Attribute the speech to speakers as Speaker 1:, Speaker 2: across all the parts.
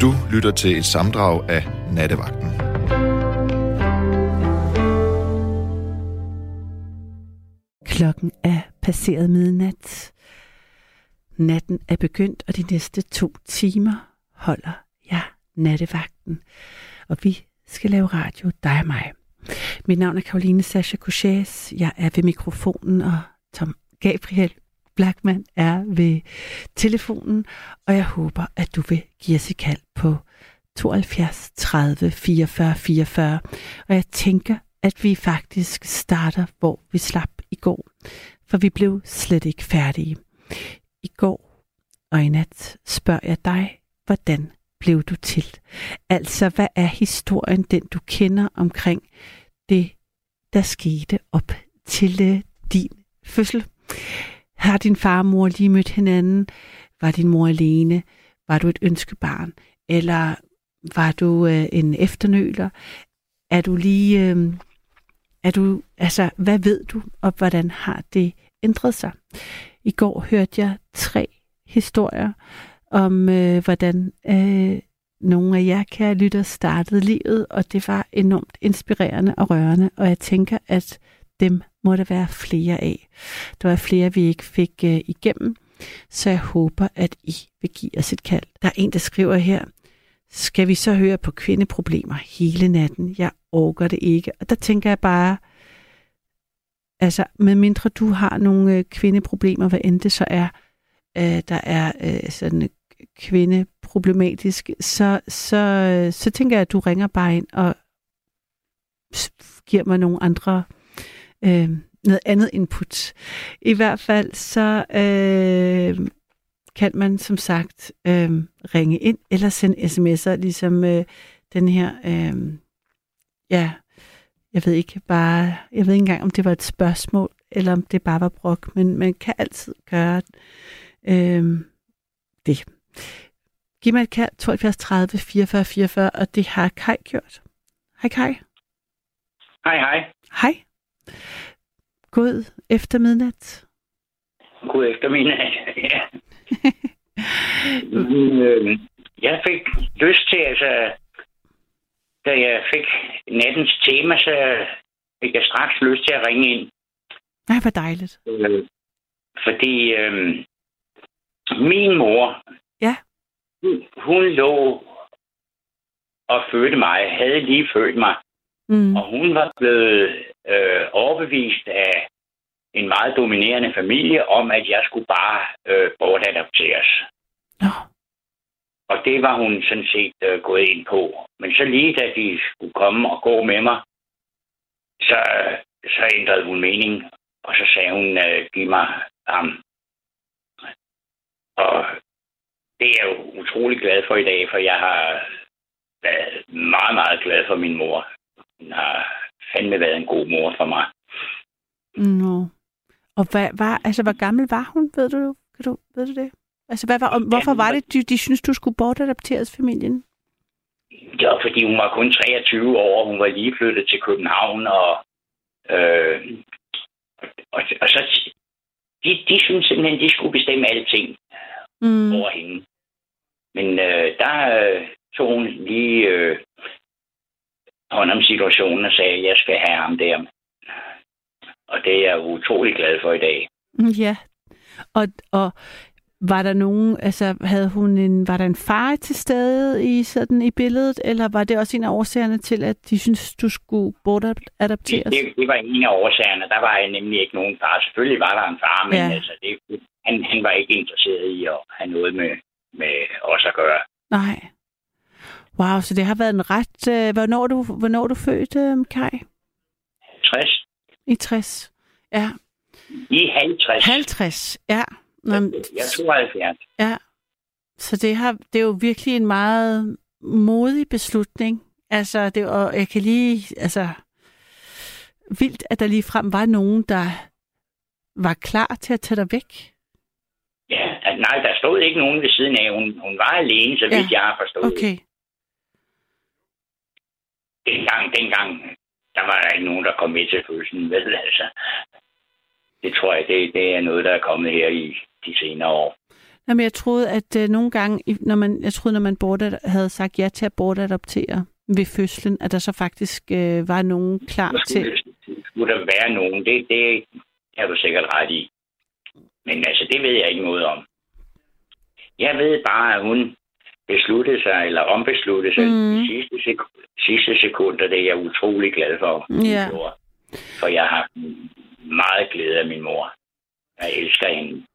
Speaker 1: Du lytter til et samdrag af Nattevagten.
Speaker 2: Klokken er passeret midnat. Natten er begyndt, og de næste to timer holder jeg nattevagten. Og vi skal lave radio, dig og mig. Mit navn er Karoline Sascha Couchés. Jeg er ved mikrofonen, og Tom Gabriel Blackman er ved telefonen, og jeg håber, at du vil give os et kald på 72 30 44 44. Og jeg tænker, at vi faktisk starter, hvor vi slap i går, for vi blev slet ikke færdige. I går og i nat spørger jeg dig, hvordan blev du til? Altså, hvad er historien, den du kender omkring det, der skete op til øh, din fødsel? Har din far og mor lige mødt hinanden? Var din mor alene? Var du et ønskebarn? Eller var du øh, en efternøler? Er du lige... Øh, er du, altså, hvad ved du, og hvordan har det ændret sig? I går hørte jeg tre historier om, øh, hvordan øh, nogle af jer, kære lytter, startede livet, og det var enormt inspirerende og rørende, og jeg tænker, at dem må der være flere af. Der var flere, vi ikke fik øh, igennem, så jeg håber, at I vil give os et kald. Der er en, der skriver her, skal vi så høre på kvindeproblemer hele natten? Jeg orker det ikke. Og der tænker jeg bare, altså medmindre du har nogle øh, kvindeproblemer, hvad end det så er, øh, der er øh, sådan øh, kvindeproblematisk, så, så, øh, så tænker jeg, at du ringer bare ind og giver mig nogle andre, øh, noget andet input. I hvert fald så øh, kan man som sagt øh, ringe ind eller sende sms'er, ligesom øh, den her, øh, ja, jeg ved ikke bare, jeg ved ikke engang, om det var et spørgsmål, eller om det bare var brok, men man kan altid gøre øh, det. Giv mig et kald, 72 30 44 44, og det har Kai gjort. Hej Kai.
Speaker 3: Hej, hej.
Speaker 2: Hej. God eftermidnat.
Speaker 3: God eftermiddag. ja. Øh, jeg fik lyst til, altså, da jeg fik nattens tema, så fik jeg straks lyst til at ringe ind.
Speaker 2: Nej, hvor dejligt.
Speaker 3: Øh, fordi øh, min mor,
Speaker 2: Ja.
Speaker 3: hun, hun lå og fødte mig, havde lige født mig,
Speaker 2: Mm.
Speaker 3: og hun var blevet øh, overbevist af en meget dominerende familie om, at jeg skulle bare øh, bortadopteres.
Speaker 2: Nå.
Speaker 3: Og det var hun sådan set øh, gået ind på. Men så lige da de skulle komme og gå med mig, så, så ændrede hun mening. Og så sagde hun, øh, giv mig ham. Og det er jeg jo utrolig glad for i dag, for jeg har været meget, meget glad for min mor. Har fandme været en god mor for mig.
Speaker 2: Nå. Og hvad var, altså, hvor gammel var hun, ved du, kan du, ved du det? Altså, hvad var, om, hvorfor var det, de, de synes du skulle bortadopteres familien?
Speaker 3: Det var, fordi hun var kun 23 år, og hun var lige flyttet til København, og, øh, og, og så de, de synes simpelthen, de skulle bestemme alting
Speaker 2: Mm.
Speaker 3: over hende. Men øh, der øh, tog hun lige øh, hånd om situationen og sagde, at jeg skal have ham der. Og det er jeg utrolig glad for i dag.
Speaker 2: Mm, Ja. Og, og var der nogen, altså havde hun en, var der en far til stede i sådan i billedet, eller var det også en af årsagerne til, at de synes du skulle
Speaker 3: Det,
Speaker 2: bortadopteres?
Speaker 3: det, det var en af årsagerne. Der var nemlig ikke nogen far. Selvfølgelig var der en far, men
Speaker 2: ja.
Speaker 3: altså, det, han, han var ikke interesseret i at have noget med, med os at gøre.
Speaker 2: Nej. Wow, så det har været en ret... Øh, hvornår, du, hvornår du født, øh, Kai?
Speaker 3: 60.
Speaker 2: I 60. Ja.
Speaker 3: I 50.
Speaker 2: 50, ja. Nå,
Speaker 3: Jeg er 72.
Speaker 2: Ja. Så det, har, det er jo virkelig en meget modig beslutning. Altså, det, og jeg kan lige, altså, vildt, at der lige frem var nogen, der var klar til at tage dig væk.
Speaker 3: Ja, altså, nej, der stod ikke nogen ved siden af. Hun, hun var alene, så vidt
Speaker 2: Ja.
Speaker 3: jeg har forstået.
Speaker 2: Okay.
Speaker 3: Dengang, dengang, der var der ikke nogen, der kom med til fødslen, vel altså. Det tror jeg, det, det er noget, der er kommet her i de senere år.
Speaker 2: Jamen, jeg troede, at øh, nogle gange, når man, jeg troede, når man bortad, havde sagt ja til at bortadoptere ved fødslen, at der så faktisk øh, var nogen klar
Speaker 3: Så
Speaker 2: til...
Speaker 3: skulle, skulle der være nogen. Det, det har du sikkert ret i. Men altså, det ved jeg ikke noget om. Jeg ved bare, at hun besluttede sig, eller ombesluttede sig mm. de sidste, sek- sidste sekunder. Det er jeg utrolig glad for.
Speaker 2: Ja.
Speaker 3: gjorde. For jeg har meget glæde af min mor. Jeg elsker hende.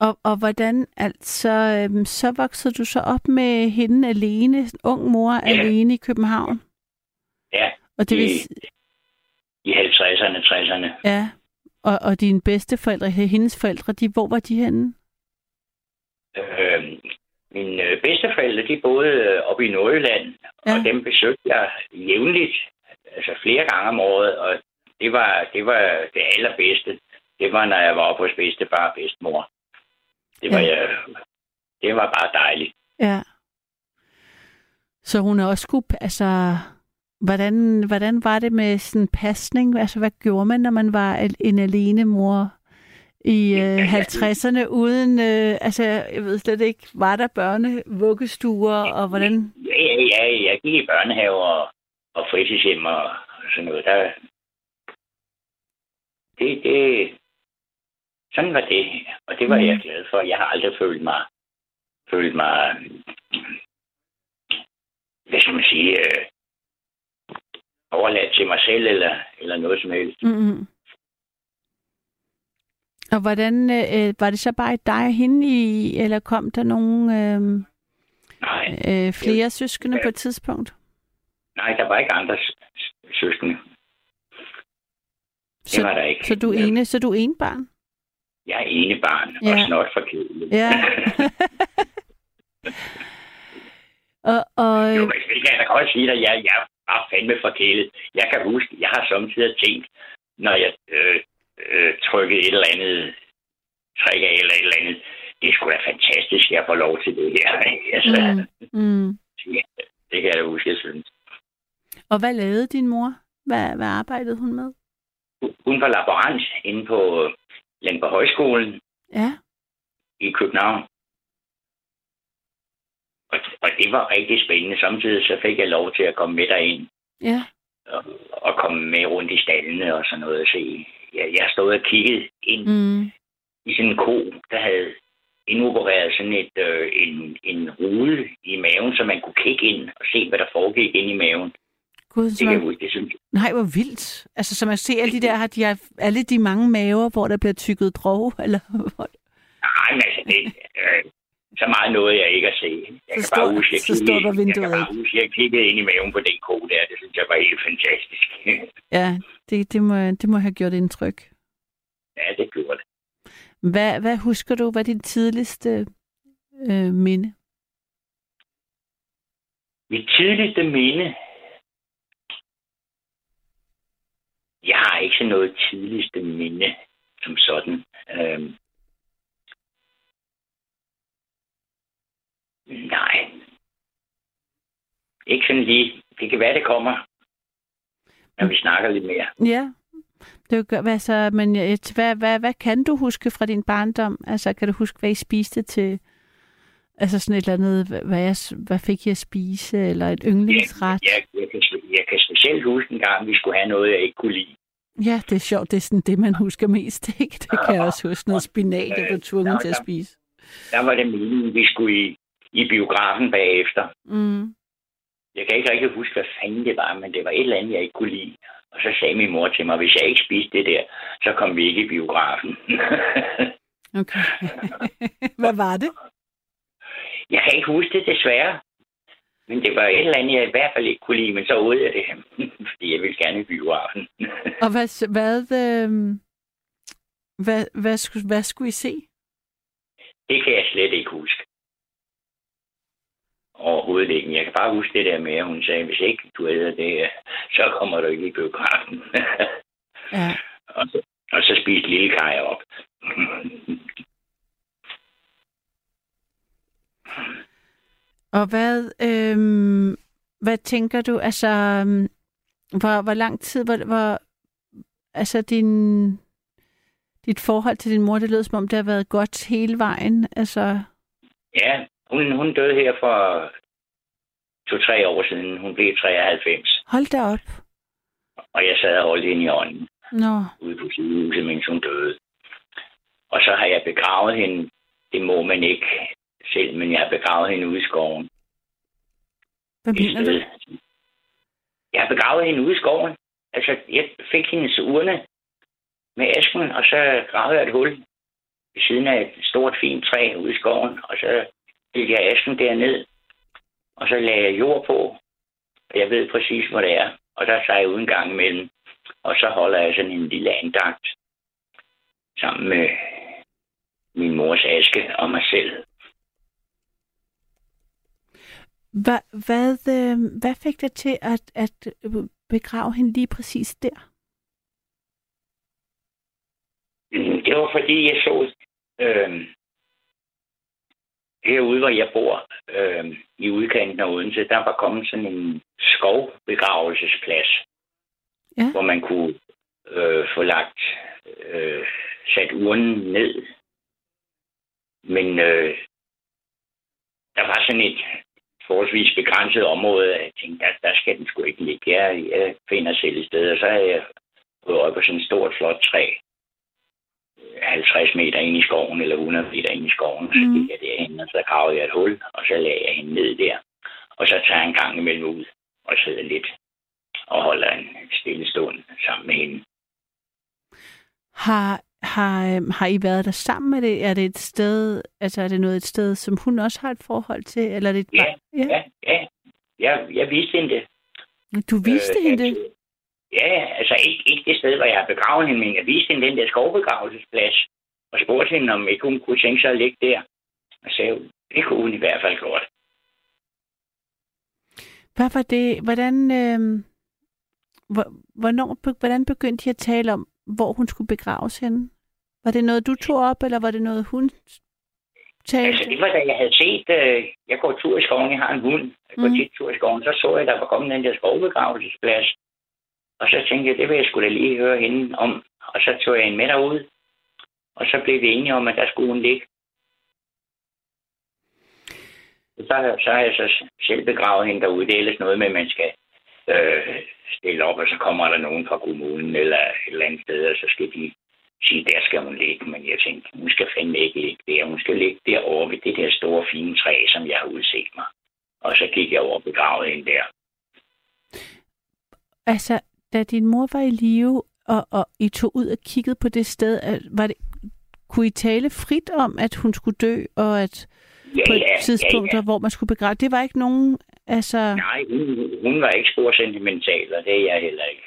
Speaker 2: Og, og hvordan, altså, øhm, så voksede du så op med hende alene, ung mor
Speaker 3: Ja.
Speaker 2: alene i København?
Speaker 3: Ja,
Speaker 2: Og det
Speaker 3: i,
Speaker 2: vil,
Speaker 3: i 50'erne, 60'erne.
Speaker 2: ja. Og, og dine bedsteforældre, hendes forældre, de, hvor var de henne?
Speaker 3: Øh, mine øh, bedsteforældre, de boede øh, oppe i Nordjylland, ja. Og dem besøgte jeg jævnligt, altså flere gange om året, og det var det, var det allerbedste. Det var, når jeg var oppe hos bedstefar og bedstemor. Det var,
Speaker 2: Ja.
Speaker 3: jeg, det var bare dejligt.
Speaker 2: Ja. Så hun har også skulle, altså, hvordan, hvordan var det med sådan pasning? Altså, hvad gjorde man, når man var en alene mor i øh,
Speaker 3: ja.
Speaker 2: 50'erne uden, øh, altså, jeg ved slet ikke, var der børne, vuggestuer, og hvordan?
Speaker 3: Ja, ja, jeg gik i børnehave og, og fritidshjem og sådan noget. Der, det, det, sådan var det, og det var
Speaker 2: mm.
Speaker 3: jeg glad for. Jeg har aldrig følt mig, følt mig, hvad skal man sige, øh, overladt til mig selv eller, eller noget som helst.
Speaker 2: Mm-hmm. Og hvordan, øh, var det så bare dig og hende i, eller kom der nogle øh,
Speaker 3: Nej,
Speaker 2: øh, flere søskende på et tidspunkt?
Speaker 3: nej, der var ikke andre søskende. Det
Speaker 2: Så,
Speaker 3: var der ikke.
Speaker 2: så du er ene, så du er en barn?
Speaker 3: Jeg er ene barn
Speaker 2: Ja.
Speaker 3: og snot for kedeligt.
Speaker 2: Ja. og, og,
Speaker 3: Jo, men det kan jeg godt sige dig. Jeg, jeg var fandme forkælet. Jeg kan huske, jeg har samtidig tænkt, når jeg øh, øh, trykkede et eller andet, træk af eller et eller andet, det skulle da fantastisk, jeg får lov til det her. altså,
Speaker 2: mm, mm.
Speaker 3: Det kan jeg huske, jeg synes.
Speaker 2: og hvad lavede din mor? Hvad, hvad arbejdede hun med?
Speaker 3: Hun var laborant inde på Landborg Højskolen
Speaker 2: Ja,
Speaker 3: i København. Og, og det var rigtig spændende. Samtidig så fik jeg lov til at komme med derind.
Speaker 2: ja.
Speaker 3: og, og komme med rundt i stallene og sådan noget og se. Jeg, jeg stod og kiggede ind
Speaker 2: Mm.
Speaker 3: i sådan en ko, der havde indopereret sådan et, øh, en, en rude i maven, så man kunne kigge ind og se, hvad der foregik ind i maven.
Speaker 2: Gud,
Speaker 3: Det huske, det synes jeg.
Speaker 2: nej, hvor vildt. Altså, så man ser alle de der, har de har alle de mange maver, hvor der bliver tykket drog, eller
Speaker 3: Nej, men altså, det, øh, så meget nåede jeg ikke at se. Jeg
Speaker 2: Så
Speaker 3: kan bare huske, jeg kiggede, jeg kan bare
Speaker 2: ikke.
Speaker 3: huske, jeg kiggede ind i maven på den ko der. Det synes jeg var helt fantastisk.
Speaker 2: Ja, det, det, må, det må have gjort indtryk.
Speaker 3: ja, det gjorde det.
Speaker 2: Hvad, hvad husker du, hvad er dit tidligste øh, minde?
Speaker 3: Mit tidligste minde. Jeg har ikke sådan noget tidligste minde som sådan. Øhm. Nej. Ikke sådan lige. Det kan være, det kommer, når vi snakker lidt mere.
Speaker 2: Ja, det. Hvad, så, men jeg- hvad, hvad, hvad kan du huske fra din barndom? Altså, kan du huske, hvad I spiste til... Altså sådan et eller andet, hvad, jeg, hvad fik jeg at spise, eller et yndlingsret?
Speaker 3: Jeg, jeg, kan, jeg kan specielt huske en gang, vi skulle have noget, jeg ikke kunne lide.
Speaker 2: Ja, det er sjovt. Det er sådan det, man husker mest, ikke? Det kan jeg også huske. Noget spinat, jeg blev tvunget
Speaker 3: Ja,
Speaker 2: til at
Speaker 3: ja.
Speaker 2: spise.
Speaker 3: Der var det meningen, vi skulle i, i biografen bagefter.
Speaker 2: Mm.
Speaker 3: Jeg kan ikke rigtig huske, hvad fanden det var, men det var et eller andet, jeg ikke kunne lide. Og så sagde min mor til mig, hvis jeg ikke spiste det der, så kom vi ikke i biografen.
Speaker 2: Okay. hvad var det?
Speaker 3: jeg kan ikke huske det desværre. Men det var et eller andet, jeg i hvert fald ikke kunne lide, men så åd jeg det, fordi jeg ville gerne i biografen.
Speaker 2: Og hvad, hvad, øh, hvad, hvad, skulle, hvad skulle I se?
Speaker 3: det kan jeg slet ikke huske. Overhovedet ikke. Jeg kan bare huske det der med, at hun sagde, hvis ikke du æder det, så kommer du ikke i biografen.
Speaker 2: Ja.
Speaker 3: og, så, og så spiste lille Kaj op.
Speaker 2: Og hvad, øh, hvad tænker du, altså, øhm, hvor, hvor lang tid, hvor, hvor altså din, dit forhold til din mor, det lød som om, det har været godt hele vejen, altså,
Speaker 3: Ja, hun, hun døde her for to-tre år siden. Hun blev 93.
Speaker 2: Hold da op.
Speaker 3: Og jeg sad og holdt hende i hånden
Speaker 2: Nå,
Speaker 3: ude på sygehuset, mens hun døde. Og så har jeg begravet hende. Det må man ikke selv, men jeg har begravet hende ude i skoven.
Speaker 2: hvad mener du?
Speaker 3: Jeg har begravet hende ude i skoven. Altså, jeg fik hendes urne med asken, og så gravede jeg et hul ved siden af et stort, fint træ ude i skoven, og så fik jeg asken derned, og så lagde jeg jord på, og jeg ved præcis, hvor det er. Og der tager jeg ud en gang imellem, og så holder jeg sådan en lille andagt sammen med min mors aske og mig selv.
Speaker 2: Hva, hvad, øh, hvad fik dig til at, at begrave hende lige præcis der?
Speaker 3: Mm, Det var fordi, jeg så øh, herude, hvor jeg bor, øh, i udkanten af Odense, der var kommet sådan en skovbegravelsesplads,
Speaker 2: Ja.
Speaker 3: hvor man kunne øh, få lagt øh, sat urnen ned. Men øh, der var sådan et forholdsvis begrænset område, at jeg tænkte, der, der skal den sgu ikke ligge. Jeg, jeg finder selv et sted, og så har jeg gået op på sådan et stort, flot træ, 50 meter ind i skoven, eller 100 meter ind i skoven, så
Speaker 2: Mhm.
Speaker 3: gik jeg derhen, og så gravede jeg et hul, og så lagde jeg hende ned der. Og så tager jeg en gang imellem ud og sidder lidt og holder en stille stund sammen med hende.
Speaker 2: Har, har, øh, har I været der sammen med det? Er det et sted, altså er det noget et sted, som hun også har et forhold til? Eller er det et
Speaker 3: Ja,
Speaker 2: ja.
Speaker 3: Ja, ja. Jeg, jeg viste hende det.
Speaker 2: Du viste
Speaker 3: Øh,
Speaker 2: hende det?
Speaker 3: Ja, altså ikke, ikke det sted, hvor jeg har begravet hende, men jeg viste hende den der skovbegravelsesplads, og spurgte hende, om ikke hun kunne tænke sig at ligge der. Og sagde, det kunne hun i hvert fald godt.
Speaker 2: Hvad var det? Hvordan, øh, hvor, hvornår, hvordan begyndte de at tale om, hvor hun skulle begraves henne? Var det noget, du tog op, eller var det noget, hun talte?
Speaker 3: Altså, det var da jeg havde set, øh, jeg går tur i skoven, jeg har en hund, jeg går
Speaker 2: mm.
Speaker 3: tit tur i skoven, så så jeg, der var kommet den der skovbegravelsesplads. Og så tænkte jeg, det vil jeg skulle da lige høre hende om. Og så tog jeg en med derud, og så blev vi enige om, at der skulle hun ligge. Så, så har jeg så selv begravet hende derude. Det er ellers noget med, at man skal øh, stille op, og så kommer der nogen fra kommunen eller et eller andet sted, og så skal de sige, der skal hun ligge. Men jeg tænkte, hun skal fandme ikke ligge der. Hun skal ligge derovre ved det der store, fine træ, som jeg har udset mig. Og så gik jeg over og begravede hende der.
Speaker 2: Altså, da din mor var i live, og, og I tog ud og kiggede på det sted, at- var det, kunne I tale frit om, at hun skulle dø, og at
Speaker 3: Ja,
Speaker 2: på et
Speaker 3: ja,
Speaker 2: tidspunkt,
Speaker 3: ja, ja.
Speaker 2: hvor man skulle begrave? Det var ikke nogen, altså...
Speaker 3: Nej, hun, hun var ikke stor sentimental, og det er jeg heller ikke.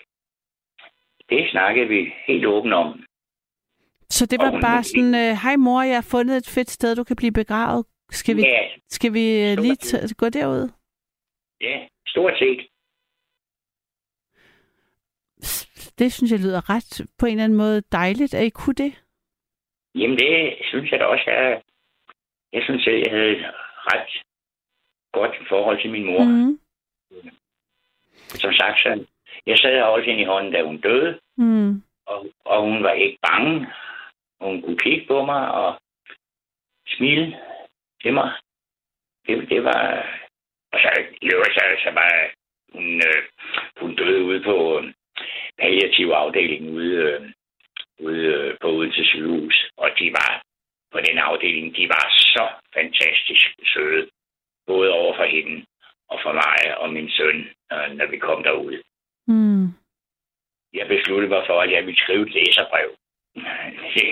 Speaker 3: Det snakkede vi helt åbent om.
Speaker 2: Så det
Speaker 3: Og
Speaker 2: var
Speaker 3: hun
Speaker 2: bare sådan, øh, hej mor, jeg har fundet et fedt sted, du kan blive begravet. Skal vi,
Speaker 3: Ja,
Speaker 2: skal vi øh, lige t- gå derud?
Speaker 3: ja, stort set.
Speaker 2: Det synes jeg lyder ret på en eller anden måde dejligt, at I kunne det.
Speaker 3: Jamen, det synes jeg da også, jeg, jeg synes, at jeg havde et ret godt forhold til min mor. Mm. Som sagt, så jeg sad og holdt hende i hånden, da hun døde,
Speaker 2: Mm.
Speaker 3: og, og hun var ikke bange. Hun kunne kigge på mig og smile til mig. Det, det var... Og så, øvrigt, så, så var hun, øh, hun døde ude på øh, palliativ afdeling ude, øh, ude øh, på Odense sygehus. Og de var på den afdeling, de var så fantastisk søde. Både over for hende og for mig og min søn, øh, når vi kom derud.
Speaker 2: Mm.
Speaker 3: Jeg besluttede mig for, at jeg ville skrive et læserbrev. Det,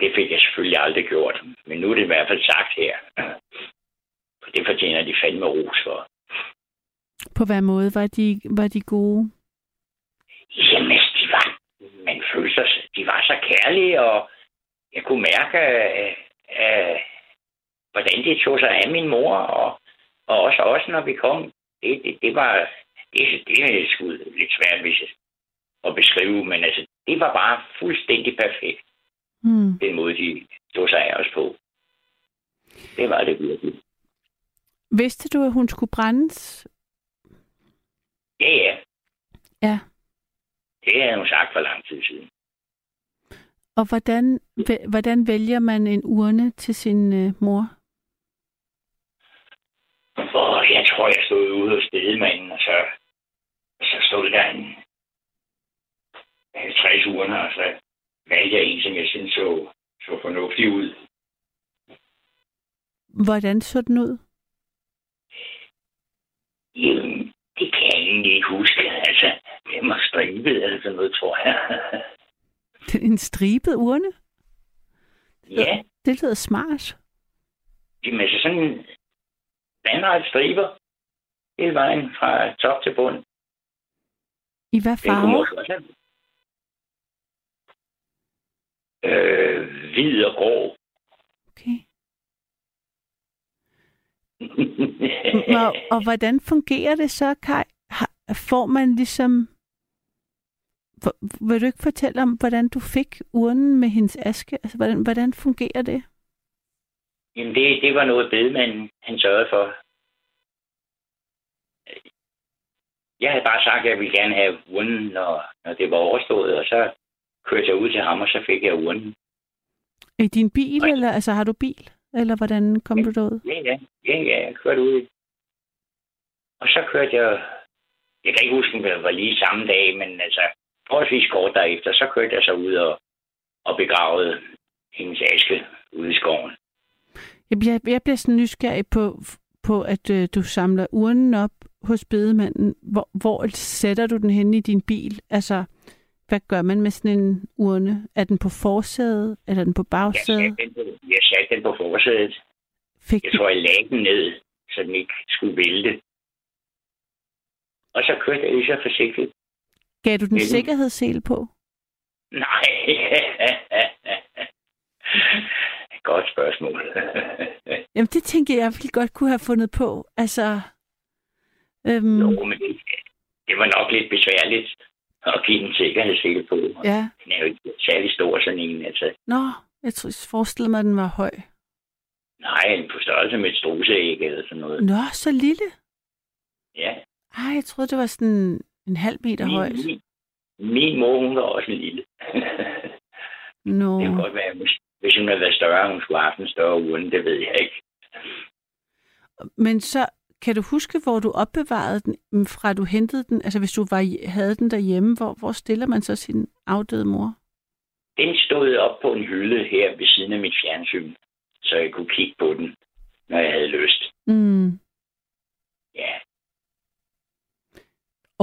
Speaker 3: det fik jeg selvfølgelig aldrig gjort. Men nu er det i hvert fald sagt her. For det fortjener de fandme ros for.
Speaker 2: På hvad måde var de, var de gode?
Speaker 3: Jamen, de var, man følte sig, de var så kærlige, og jeg kunne mærke, øh, øh, hvordan de tog sig af min mor, og, og også, også når vi kom. Det, det, det var, det, det er sgu lidt svært hvis jeg, at beskrive, men altså, det var bare fuldstændig perfekt.
Speaker 2: Mm.
Speaker 3: den måde, de tog sig af os på. Det var det virkelig.
Speaker 2: Vidste du, at hun skulle brændes?
Speaker 3: Ja, ja.
Speaker 2: Ja.
Speaker 3: Det havde hun sagt for lang tid siden.
Speaker 2: Og hvordan, hvordan vælger man en urne til sin øh, mor?
Speaker 3: jeg tror, jeg stod ude hos bedemanden, og så, og så stod der en 50 uger, og så valgte jeg en, som jeg synes så, så fornuftig ud.
Speaker 2: Hvordan så den ud?
Speaker 3: Jamen, det kan jeg ikke huske. Den var stribet eller sådan noget, tror jeg.
Speaker 2: En stribet urne?
Speaker 3: ja,
Speaker 2: Det lyder smart.
Speaker 3: jamen altså sådan en vandret striber hele vejen fra top til bund.
Speaker 2: I hvad farve?
Speaker 3: Øh, hvid og grå.
Speaker 2: Okay. Og, og hvordan fungerer det så, Kai? Har- Får man ligesom... Vil du ikke fortælle om, hvordan du fik urnen med hendes aske? Altså, hvordan, hvordan fungerer det?
Speaker 3: Jamen, det, det var noget bedemanden, han sørgede for. Jeg havde bare sagt, at jeg ville gerne have urnen, når, når det var overstået, og så kørte jeg ud til ham, og så fik jeg urnen.
Speaker 2: I din bil,
Speaker 3: Nej.
Speaker 2: eller altså har du bil? Eller hvordan kom du derud?
Speaker 3: Ja, ja, ja, ja, jeg kørte ud. Og så kørte jeg, jeg kan ikke huske, om det var lige samme dag, men altså, forholdsvis kort derefter, så kørte jeg så ud og, og begravede hendes aske ude i skoven.
Speaker 2: Jeg bliver, jeg bliver sådan nysgerrig på, på at øh, du samler urnen op hos bedemanden. Hvor, hvor sætter du den hen i din bil? Altså, hvad gør man med sådan en urne? Er den på forsædet? Eller er den på
Speaker 3: Jeg
Speaker 2: bagsædet?
Speaker 3: satte den på, jeg satte den på forsædet.
Speaker 2: Fik
Speaker 3: Jeg tror, jeg lagde den ned, så den ikke skulle vælte. Og så kørte jeg lige så forsigtigt.
Speaker 2: Gav du den
Speaker 3: Hvilken?
Speaker 2: sikkerhedssele på?
Speaker 3: Nej. Godt spørgsmål.
Speaker 2: Jamen, det tænker jeg, ville godt kunne have fundet på. Altså, øhm,
Speaker 3: jo, men det, det var nok lidt besværligt at give den sikkerhedssele på.
Speaker 2: ja.
Speaker 3: Den er jo ikke særlig stor, sådan en. Altså,
Speaker 2: Nå, jeg tror, jeg forestillede mig, at den var høj.
Speaker 3: nej, på størrelse med et struseæg eller sådan noget.
Speaker 2: Nå, så lille.
Speaker 3: Ja.
Speaker 2: Ej, jeg troede, det var sådan en halv meter højt.
Speaker 3: Min, min, min mor, hun var også lille.
Speaker 2: Nå.
Speaker 3: det kunne godt være, hvis, hvis hun havde været større, hun skulle have haft en større urne, det ved jeg ikke.
Speaker 2: Men så kan du huske, hvor du opbevarede den, mm, fra du hentede den? Altså hvis du var, havde den derhjemme, hvor, hvor stiller man så sin afdøde mor?
Speaker 3: Den stod op på en hylde her ved siden af mit fjernsyn, så jeg kunne kigge på den, når jeg havde lyst.
Speaker 2: Mm.
Speaker 3: Ja,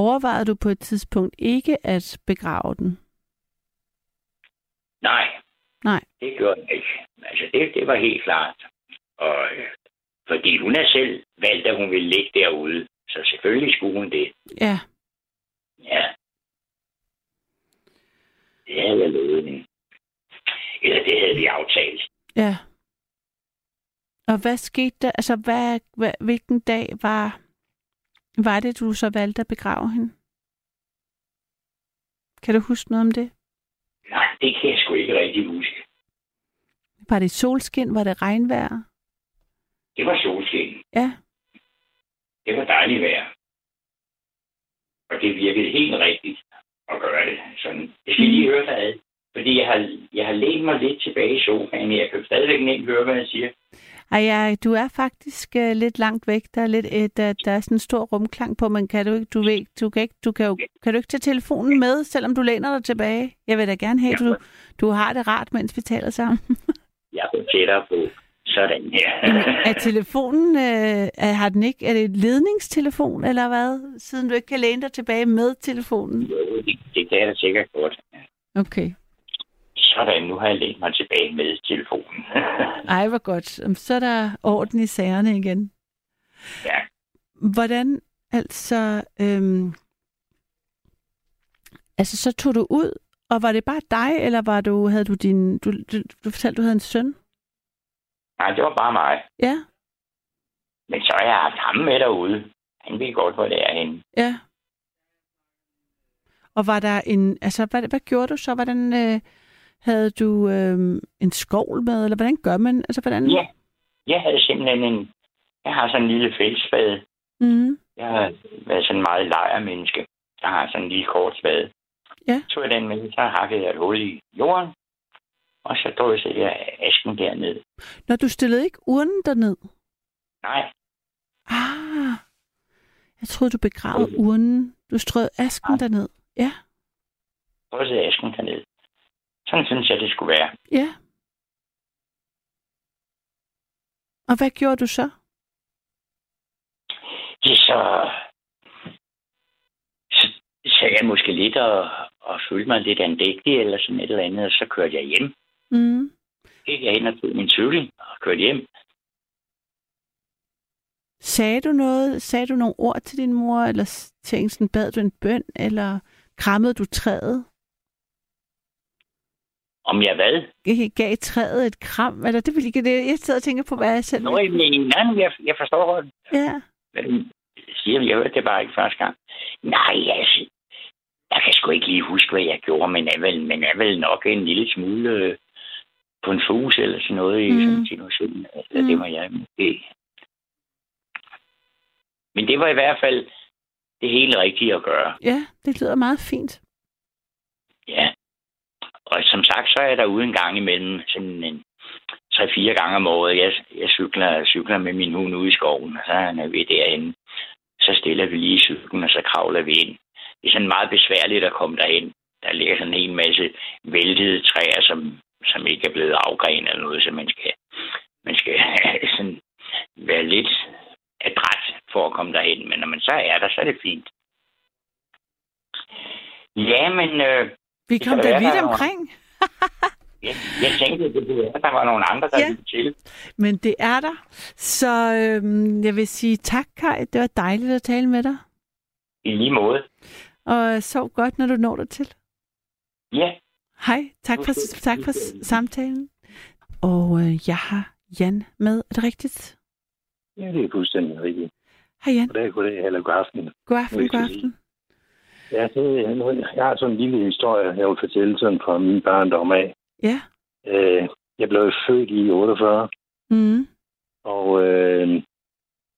Speaker 2: Overvejede du på et tidspunkt ikke at begrave den?
Speaker 3: nej.
Speaker 2: Nej.
Speaker 3: Det gjorde jeg ikke. Altså, det, det var helt klart. Og, øh, fordi hun har selv valgt, at hun ville ligge derude. Så selvfølgelig skulle hun det.
Speaker 2: Ja.
Speaker 3: Ja. Det havde jeg lovet hende. Eller det havde vi aftalt.
Speaker 2: Ja. Og hvad skete der? Altså, hvad, hvad, hvilken dag var, var det, du så valgte at begrave hende? Kan du huske noget om det?
Speaker 3: Nej, det kan jeg sgu ikke rigtig huske.
Speaker 2: Var det solskin? Var det regnvejr?
Speaker 3: Det var solskin.
Speaker 2: Ja.
Speaker 3: Det var dejligt vejr. Og det virkede helt rigtigt at gøre det sådan. Jeg skal lige høre, hvad Fordi jeg har, jeg har lænet mig lidt tilbage i sofaen. Jeg kan stadigvæk ikke høre, hvad jeg siger.
Speaker 2: Ej, ja, du er faktisk uh, lidt langt væk. Der er lidt et, uh, der er sådan en stor rumklang på, men kan du ikke, du ved, du kan ikke, du kan, jo, kan du ikke tage telefonen med, selvom du læner dig tilbage? Jeg vil da gerne have, at du, du har det rart, mens vi taler sammen.
Speaker 3: Jeg er tættere på sådan her.
Speaker 2: er telefonen, uh, er, har den ikke, er det et ledningstelefon, eller hvad? Siden du ikke kan læne dig tilbage med telefonen.
Speaker 3: Jo, det, det kan jeg da sikkert godt.
Speaker 2: Okay.
Speaker 3: Sådan, nu har jeg lænt mig tilbage med telefonen.
Speaker 2: Ej, hvor godt. Så er der orden i sagerne igen.
Speaker 3: ja.
Speaker 2: Hvordan, altså, øhm, altså så tog du ud, og var det bare dig, eller var du, havde du din, du, du, du fortalte, du havde en søn?
Speaker 3: Nej, det var bare mig.
Speaker 2: Ja,
Speaker 3: Men så har jeg haft ham med derude. Han ved godt, hvor det er henne.
Speaker 2: ja. Og var der en, altså hvad, hvad gjorde du så? Hvordan øh, havde du øh, en skovl med, eller hvordan gør man? Altså hvordan?
Speaker 3: Ja, jeg havde simpelthen en... Jeg har sådan en lille fællesspade.
Speaker 2: Mm,
Speaker 3: Jeg har været sådan en meget lejermenneske. Jeg har sådan en lille kort spade.
Speaker 2: Ja.
Speaker 3: Så tog jeg den med, så hakkede jeg et hul i jorden. Og så drøsede jeg asken derned.
Speaker 2: Når du stillede ikke urnen derned?
Speaker 3: Nej,
Speaker 2: Ah, Jeg troede, du begravede urnen. Du strød asken
Speaker 3: Nej.
Speaker 2: derned. Ja,
Speaker 3: Også asken dernede. Sådan synes jeg, det skulle være.
Speaker 2: ja. Og hvad gjorde du så?
Speaker 3: Ja, så, så sagde jeg måske lidt og, og følte mig lidt andægtig eller sådan et eller andet, og så kørte jeg hjem.
Speaker 2: Mm.
Speaker 3: Gik jeg hen og tog min cykel og kørte hjem.
Speaker 2: Sagde du noget? Sagde du nogle ord til din mor? Eller tænkte sådan, bad du en bøn? Eller krammede du træet?
Speaker 3: Om jeg hvad?
Speaker 2: G- Gav træet et kram? Eller det vil ikke det. Jeg sidder og tænker på, hvad jeg selv...
Speaker 3: Nå, jamen, nej, men jeg, jeg forstår godt,
Speaker 2: Ja.
Speaker 3: du siger. Jeg hørte det bare ikke første gang. Nej, altså, jeg kan sgu ikke lige huske, hvad jeg gjorde, men er vel, men er vel nok en lille smule øh, på en fus eller sådan noget i
Speaker 2: Mm.
Speaker 3: sådan en situation. Altså,
Speaker 2: Mm.
Speaker 3: det var jeg måske. Men det var i hvert fald det helt rigtige at gøre.
Speaker 2: Ja, det lyder meget fint.
Speaker 3: Ja. Og som sagt, så er jeg derude en gang imellem, sådan en 3-4 gange om året. Jeg, jeg cykler, cykler med min hund ude i skoven, og så er vi derinde. Så stiller vi lige cyklen, og så kravler vi ind. Det er sådan meget besværligt at komme derhen. Der ligger sådan en hel masse væltede træer, som, som ikke er blevet afgrenet eller noget, så man skal, man skal sådan være lidt adræt for at komme derhen. Men når man så er der, så er det fint. Ja, men øh,
Speaker 2: vi
Speaker 3: Det
Speaker 2: kom da vidt omkring.
Speaker 3: jeg, jeg tænkte, at det kunne være, at der var nogle andre, der
Speaker 2: Ja.
Speaker 3: ville til.
Speaker 2: Men det er der. Så øhm, jeg vil sige tak, Kai. Det var dejligt at tale med dig.
Speaker 3: I lige måde.
Speaker 2: Og sov godt, når du når dig til.
Speaker 3: Ja,
Speaker 2: Hej. Tak for, tak for samtalen. Og øh, jeg har Jan med. Er det rigtigt?
Speaker 4: Ja, det er fuldstændig rigtigt.
Speaker 2: Hej Jan.
Speaker 4: Goddag, goddag, eller god aften.
Speaker 2: God aften, god aften.
Speaker 4: Ja, det, jeg har sådan en lille historie, jeg vil fortælle sådan fra min barndom af.
Speaker 2: Ja.
Speaker 4: Øh, jeg blev født i 48,
Speaker 2: Mm.
Speaker 4: og øh,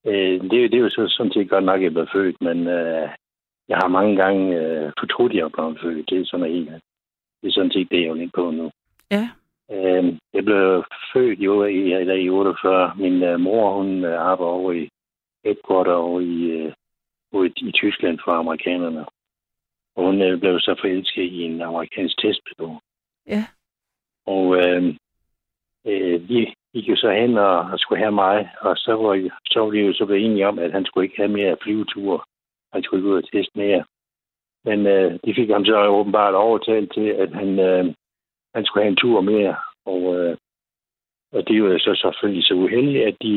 Speaker 4: øh, det, det er jo så sådan set godt nok, at jeg blev født, men øh, jeg har mange gange øh, fortrudt, at jeg blev født. Det er sådan helt. Det er sådan set det, jeg er inde på nu.
Speaker 2: Ja.
Speaker 4: Øh, jeg blev født i, i, eller i 48. Min øh, mor, hun øh, arbejder over i headquarter over i, øh, over i, i Tyskland for amerikanerne. Og hun øh, blev så forelsket i en amerikansk testpilot.
Speaker 2: Ja.
Speaker 4: Og øh, øh, de gik jo så hen og, og skulle have mig, og så var, så var de jo så blevet enige om, at han skulle ikke have mere flyveture. Han skulle ikke ud og teste mere. Men øh, de fik ham så åbenbart overtalt til, at han, øh, han skulle have en tur mere. Og, øh, og de var så selvfølgelig så uheldige, at de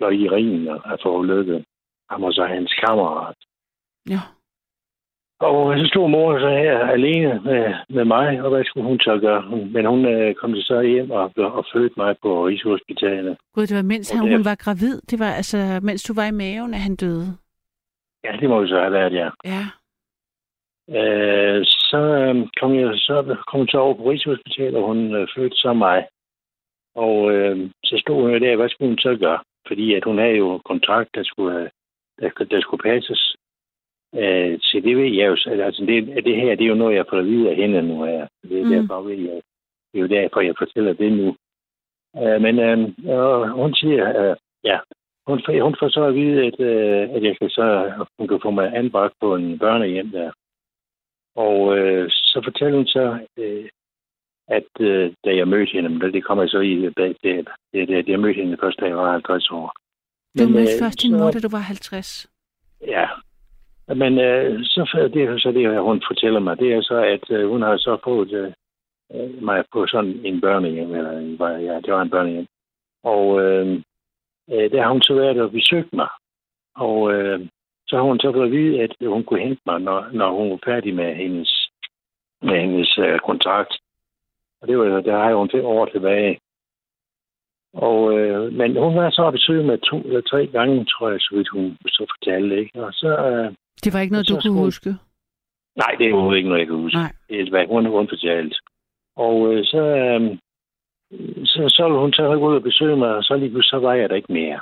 Speaker 4: lå i ringen og har forulykket ham og så hans kammerat.
Speaker 2: Ja.
Speaker 4: Og så stod mor så her alene med, med mig, og hvad skulle hun så gøre? Men hun øh, kom så hjem og, og fødte mig på Rigshospitalet.
Speaker 2: Gud, det var mens han, hun var gravid. Det var altså, mens du var i maven, at han døde.
Speaker 4: Ja, det må jo så have været, ja.
Speaker 2: Ja.
Speaker 4: Øh, så øh, kom jeg så, kom hun så over på Rigshospitalet, og hun øh, fødte så mig. Og øh, så stod hun der, hvad skulle hun så gøre? Fordi at hun havde jo kontrakt, der skulle, øh, der, der skulle passes. Øh, så det ved jeg jo, så- altså det, det her, det er jo noget, jeg får at vide af hende nu her. Det er
Speaker 2: Mm.
Speaker 4: derfor, ved jeg, det er jo derfor, jeg fortæller det nu. Øh, men øh, hun siger, øh, ja, hun, hun får så at vide, at, øh, at jeg kan så, hun kan få mig anbragt på en børnehjem der. Og øh, så fortæller hun så, øh, at øh, da jeg mødte hende, det kommer jeg så i bag det, det, det, jeg mødte hende først, da jeg var 50 år.
Speaker 2: Du mødte
Speaker 4: øh,
Speaker 2: først din
Speaker 4: så-
Speaker 2: mor, da du var 50.
Speaker 4: Ja. Men øh, så det er så det, hun fortæller mig, det er så, at øh, hun har så fået øh, øh mig på sådan en børnehjem, eller en, ja, det var en børnehjem. Og øh, øh, der har hun så været og besøgt mig. Og øh, så har hun så fået at vide, at hun kunne hente mig, når, når hun var færdig med hendes, med hendes øh, kontrakt. Og det var jo, der har hun fem år tilbage. Og, øh, men hun var så besøgt besøg med to eller tre gange, tror jeg, så vidt hun så fortalte. Ikke? Og så, øh,
Speaker 2: det var ikke noget, du kunne
Speaker 4: skulle-
Speaker 2: huske.
Speaker 4: nej, det er overhovedet ikke noget, jeg kan huske.
Speaker 2: Nej.
Speaker 4: Det hvad hun, hun fortalte. Og øh, så, øh, så, så ville hun gå ud og besøge mig, og så lige pludselig, så var jeg der ikke mere.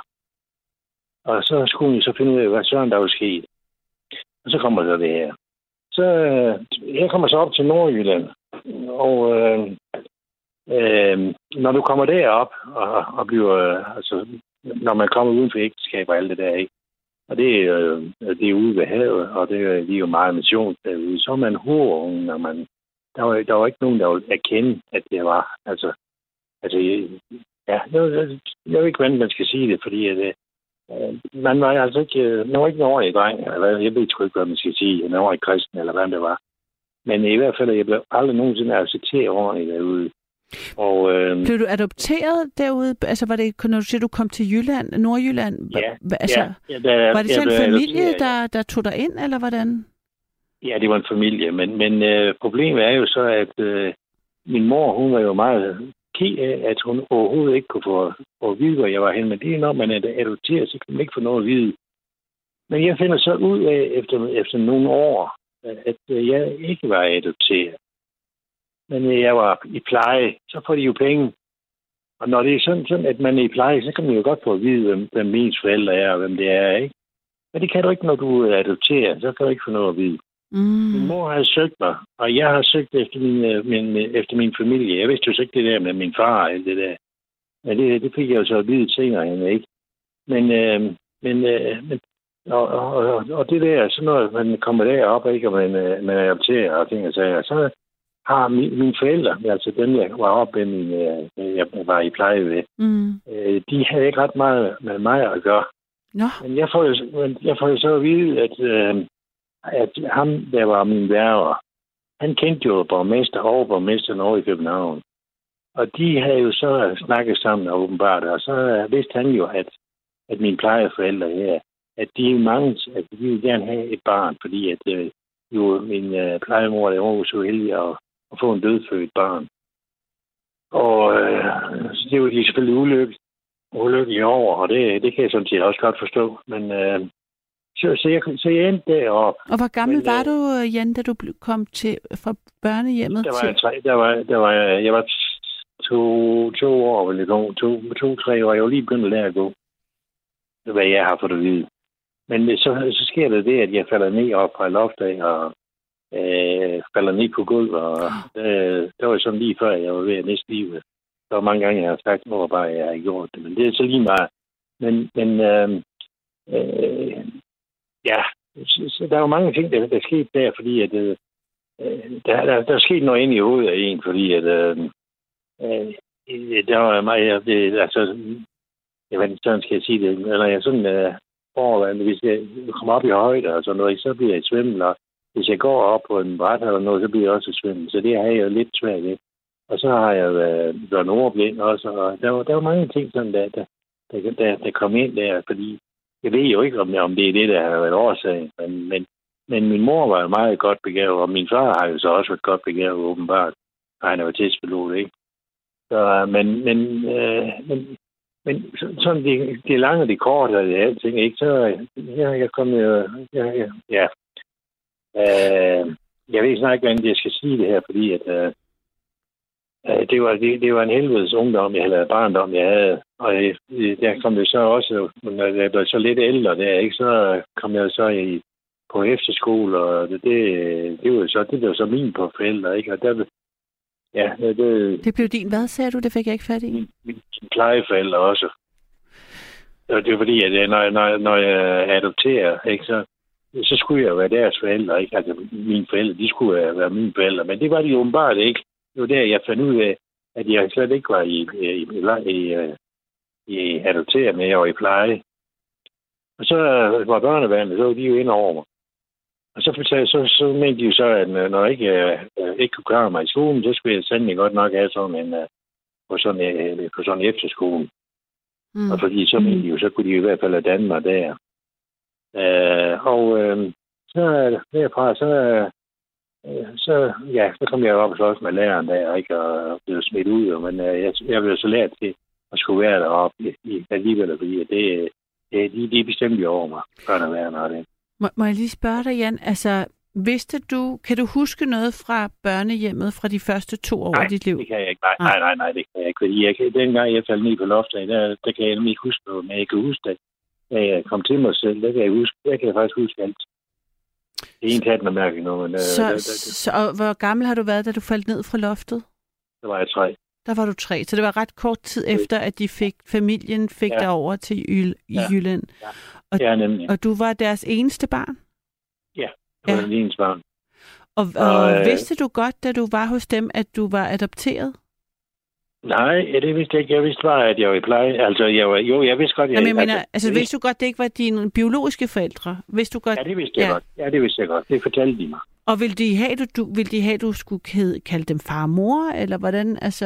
Speaker 4: Og så skulle hun så finde ud af, hvad søren der var sket. Og så kommer så det her. Så øh, jeg kommer så op til Nordjylland, og øh, øh, når du kommer derop og, og bliver, øh, altså, når man kommer uden for ægteskab og alt det der, ikke? Og det øh, det er ude ved havet, og det er, de er jo meget mission derude. Så er man hovedunge, når man... Der var, der var ikke nogen, der ville erkende, at det var... Altså, altså ja, jeg, jeg, jeg ved ikke, hvordan man skal sige det, fordi at, øh, man var altså ikke, man var ikke en ordentlig dreng, eller jeg ved ikke, hvad man skal sige, man var ikke kristen, eller hvad det var. Men i hvert fald, jeg blev aldrig nogensinde accepteret ordentligt derude.
Speaker 2: Og, øh, Blev du adopteret derude? Altså var det, når du siger, du kom til Jylland, Nordjylland?
Speaker 4: Ja.
Speaker 2: Altså,
Speaker 4: ja, ja der,
Speaker 2: var det så en familie, der, der tog dig ind, eller hvordan?
Speaker 4: Ja, det var en familie, men, men øh, problemet er jo så, at øh, min mor, hun var jo meget ked af, at hun overhovedet ikke kunne få, få at vide, hvor jeg var hen. Men det er, når man er adopteret, så kan man ikke få noget at vide. Men jeg finder så ud af, efter, efter nogle år, at jeg ikke var adopteret men jeg var i pleje, så får de jo penge. Og når det er sådan, sådan at man er i pleje, så kan man jo godt få at vide, hvem, hvem ens forældre er, og hvem det er, ikke? Men det kan du ikke, når du er adopteret. Så kan du ikke få noget at vide. Mm. Min mor har søgt mig, og jeg har søgt efter min, øh, min, øh, efter min familie. Jeg vidste jo ikke det der med min far og det der. Men det, det fik jeg jo så at vide senere ikke? Men, øh, men, øh, men og, og, og, det der, så når man kommer derop, ikke, og man, øh, man er adopteret og ting og sager, så, har min, mine forældre, altså dem, jeg var oppe min, øh, jeg var i pleje ved, mm. øh, de havde ikke ret meget med mig at gøre.
Speaker 2: No.
Speaker 4: Men jeg får, jo, jeg får jo så at vide, at, øh, at ham, der var min værger, han kendte jo borgmester og borgmesteren over i København. Og de havde jo så snakket sammen åbenbart, og så vidste han jo, at, at mine plejeforældre her, at de mange, at de ville gerne have et barn, fordi at øh, jo min øh, plejemor der var så heldig at at få en dødfødt barn. Og øh, det var de selvfølgelig ulykke, ulykkelige over, og det, det kan jeg sådan set også godt forstå. Men øh, så, så, jeg, så jeg endte deroppe.
Speaker 2: Og hvor gammel men, var øh, du, øh, Jan, da du kom til fra børnehjemmet?
Speaker 4: Der var, til... tre, der var, der var, jeg var to, to år, eller to, to, to, tre år. Jeg var lige begyndt at lære at gå. Det hvad jeg har fået at vide. Men så, så sker det det, at jeg falder ned op fra loftet, og øh, falder ned på gulvet, og øh, det var sådan lige før, jeg var ved at miste livet. Der var mange gange, jeg har sagt, hvor bare jeg har gjort det, men det er så lige meget. Men, men øh, øh, ja, så, så der er jo mange ting, der, der er sket der, fordi at, øh, der, der, der er sket noget ind i hovedet af en, fordi at, øh, øh, der var mig, det, altså, jeg ved sådan skal jeg sige det, eller jeg sådan, øh, for, hvis jeg kommer op i højde og sådan noget, så bliver jeg svimmel, og hvis jeg går op på en bræt eller noget, så bliver jeg også svimmel. Så det har jeg jo lidt svært ved. Og så har jeg været, været også, og der var, der var mange ting, sådan der, der, der, der, der kom ind der, fordi jeg ved jo ikke, om, om det er det, der har været årsagen, men, men, men min mor var jo meget godt begavet, og min far har jo så også været godt begavet, åbenbart. Og han jo testpilot, ikke? Så, men, men, øh, men, men sådan det, det lange, det korte og det alting, ikke? Så øh, jeg, jeg kom jo, jeg, jeg, ja, Øh, jeg ved snart ikke, hvordan jeg skal sige det her, fordi at, øh, øh, det, var, det, det var en helvedes ungdom, jeg havde barndom, jeg havde. Og øh, der kom det så også, når jeg blev så lidt ældre der, ikke, så kom jeg så i, på efterskole, og det, det, det, var så, det blev så min på forældre, ikke? Og der, ja, det,
Speaker 2: det blev din, hvad sagde du? Det fik jeg ikke fat i.
Speaker 4: Min, min plejeforældre også. Og det er fordi, at når, når, når jeg adopterer, ikke, så, så skulle jeg være deres forældre, ikke? Altså, mine forældre, de skulle være mine forældre, men det var de åbenbart ikke. Det var der, jeg fandt ud af, at jeg slet ikke var i, i, i, i, i adopteret, jeg var i pleje. Og så var børnevandet, så var de jo ind over mig. Og så, så, så, så mente de jo så, at når jeg ikke, uh, ikke kunne klare mig i skolen, så skulle jeg sandelig godt nok have sådan en, uh, på sådan, uh, på sådan en efterskole. Mm. Og fordi så mente de jo, så kunne de i hvert fald have mig der. Øh, og øh, så derfra, så, øh, så, ja, så kom jeg op og slås med læreren der, ikke, og blev smidt ud, men øh, jeg, jeg blev så lært til at skulle være deroppe i, i, alligevel, fordi det, det, de, de bestemte jo over mig, børneværende og det.
Speaker 2: Må, må jeg lige spørge dig, Jan, altså, vidste du, kan du huske noget fra børnehjemmet fra de første to år
Speaker 4: nej,
Speaker 2: af dit liv?
Speaker 4: det kan jeg ikke. Nej, nej, nej, nej, det kan jeg ikke. Fordi jeg, dengang jeg faldt ned på loftet, der, der kan jeg nemlig ikke huske noget, men jeg kan huske, at da jeg kom til mig selv, der kan jeg, huske, der kan jeg faktisk huske alt. Det er en kat, man mærker noget. Men,
Speaker 2: øh, så, der, der, så og hvor gammel har du været, da du faldt ned fra loftet?
Speaker 4: Der var jeg tre.
Speaker 2: Der var du tre, så det var ret kort tid efter, at de fik familien fik ja. dig over til Yl- i ja. Jylland. Ja. Og-
Speaker 4: ja, nemlig.
Speaker 2: Og du var deres eneste barn?
Speaker 4: Det var
Speaker 2: Ja.
Speaker 4: ja. ens barn.
Speaker 2: Og, og
Speaker 4: Og, øh,
Speaker 2: vidste du godt, da du var hos dem, at du var adopteret?
Speaker 4: Nej, det vidste jeg ikke. Jeg vidste bare, at jeg var i pleje. Altså, jeg var, jo, jeg vidste godt, jeg...
Speaker 2: Jamen, jeg mener, altså,
Speaker 4: det vidste,
Speaker 2: vidste du godt, det ikke var dine biologiske forældre? Vidste du godt?
Speaker 4: Ja, det vidste jeg
Speaker 2: Ja.
Speaker 4: godt. Ja, det vidste jeg godt. Det fortalte de mig.
Speaker 2: Og ville de have, du, du, ville de have, du skulle kalde dem far og mor, eller hvordan? Altså,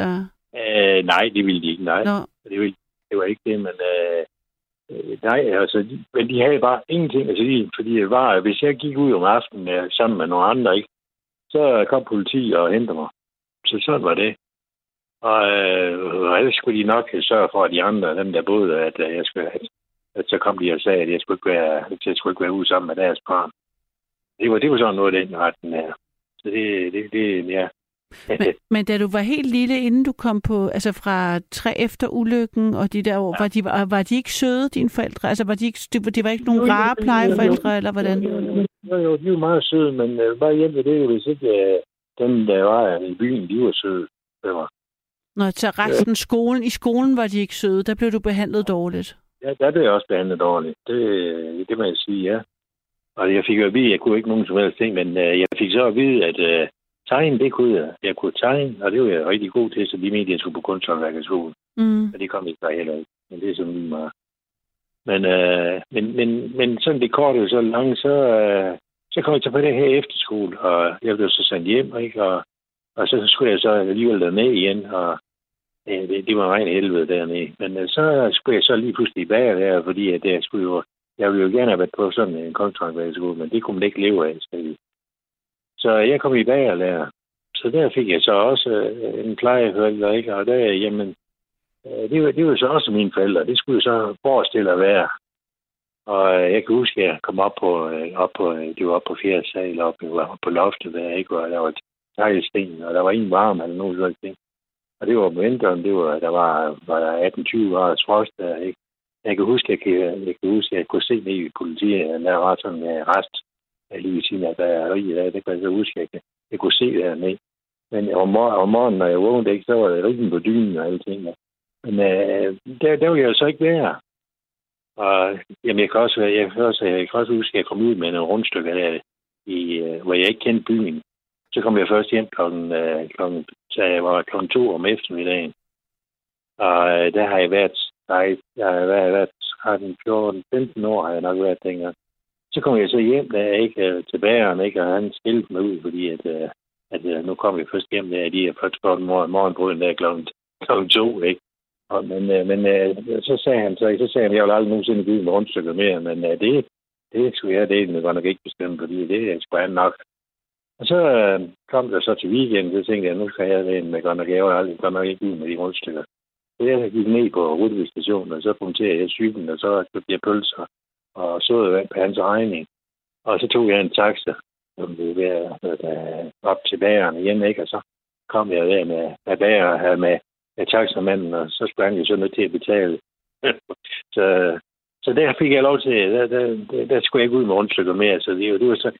Speaker 4: Øh, nej, det ville de ikke. Nej,
Speaker 2: nå,
Speaker 4: det, ville, det var ikke det, men... Øh, øh, nej, altså, de, men de havde bare ingenting. Altså, de, fordi det var, hvis jeg gik ud om aftenen øh, sammen med nogle andre, ikke, så kom politi og hentede mig. Så sådan var det. Og, øh, og ellers skulle de nok sørge for, at de andre, dem der boede, at, øh, jeg skulle, at, at så kom de og sagde, at jeg skulle ikke være, at jeg skulle ikke være ude sammen med deres barn. Det var, det var sådan noget af den retten her. Så det, det, det ja.
Speaker 2: men, men da du var helt lille, inden du kom på, altså fra tre efter ulykken, og de der år, ja. var, de, var, var de ikke søde, dine forældre? Altså, var de ikke, det, var- de var ikke nogen
Speaker 4: Jo,
Speaker 2: rare
Speaker 4: jo,
Speaker 2: plejeforældre,
Speaker 4: jo.
Speaker 2: eller hvordan?
Speaker 4: Jo, jo, de var meget søde, men øh, bare hjælpe det, hvis ikke øh, dem, der var i byen, de var søde. Det var.
Speaker 2: Nå, så resten skolen, i skolen var de ikke søde, der blev du behandlet dårligt.
Speaker 4: Ja, der blev jeg også behandlet dårligt. Det, det må jeg sige, ja. Og jeg fik jo at vide, at jeg kunne ikke nogen som helst ting, men øh, jeg fik så at vide, at øh, tegne, det kunne jeg. Jeg kunne tegne, og det var jeg rigtig god til, så de mente, jeg skulle på kunsthåndværkerskole.
Speaker 2: Mm.
Speaker 4: Og det kom ikke bare heller ikke. Men det er sådan lige meget. Men, øh, men, men, men sådan det korte så langt, så, øh, så kom jeg til på det her efterskole, og jeg blev så sendt hjem, ikke? Og, og så skulle jeg så alligevel derned igen, og øh, det, det var rent helvede dernede. Men øh, så skulle jeg så lige pludselig bage der, fordi at jeg skulle jo, jeg ville jo gerne have været på sådan en kontraktskole, men det kunne man ikke leve af, Så. Så jeg kom i bagerlærer. Så der fik jeg så også øh, en plejeforælder, ikke? Og der, jamen, Øh, det var, det var så også mine forældre. Det skulle jo så forestille at være. Og øh, jeg kan huske, at jeg kom op på, øh, op på øh, det var op på fjerde sal, op, jeg på loftet der, ikke? Og der var nej i sten, og der var ingen varme eller noget sådan ting. Og det var om vinteren, det var, der var, var der 18-20 graders frost der, ikke? Jeg kan huske, jeg kan, jeg kan huske, jeg kunne se ned i politiet, at der var sådan en øh, rest øh, lige ved siden af bageriet der. Det kan jeg så huske, jeg, kan- jeg kunne se dernede. Men om, om morgenen, når jeg vågnede, ikke, så var det rigtig på dynen og alting. Og men øh, der, der vil jeg jo så ikke være. Og jamen, jeg kan også, jeg kan også, jeg kan også huske, at jeg kom ud med nogle rundstykker der, i, øh, hvor jeg ikke kendte byen. Så kom jeg først hjem klokken, øh, klokken, så jeg var klokken to om eftermiddagen. Og øh, der har jeg været, nej, jeg har været, været 13, 14, 15 år har jeg nok været dengang. Så kom jeg så hjem, da jeg ikke øh, tilbage, og ikke, og han skilte mig ud, fordi at, øh, at øh, nu kom jeg først hjem der, de er først godt morgen, morgenbrøden der klokken, klokken to, ikke? Og, men, øh, men øh, så sagde han, så, så sagde han, jeg vil aldrig nogensinde give en rundstykke mere, men øh, det, det skulle jeg det egentlig godt nok ikke bestemme, fordi det skulle han nok. Og så øh, kom der så til weekend, så tænkte jeg, nu skal jeg det med godt nok, jeg var aldrig godt nok ikke ud med de rundstykker. Så jeg gik ned på Rudvig station, og så punkterede jeg cyklen, og så købte jeg pølser og så på hans regning. Og så tog jeg en taxa, som blev ved at op til bageren igen, ikke? Og så kom jeg der med, med bager her med, med taxamanden, og så sprang jeg jo så nødt til at betale. så, så der fik jeg lov til, der, der, der, der skulle jeg ikke ud med rundstykker mere, så det, det var så,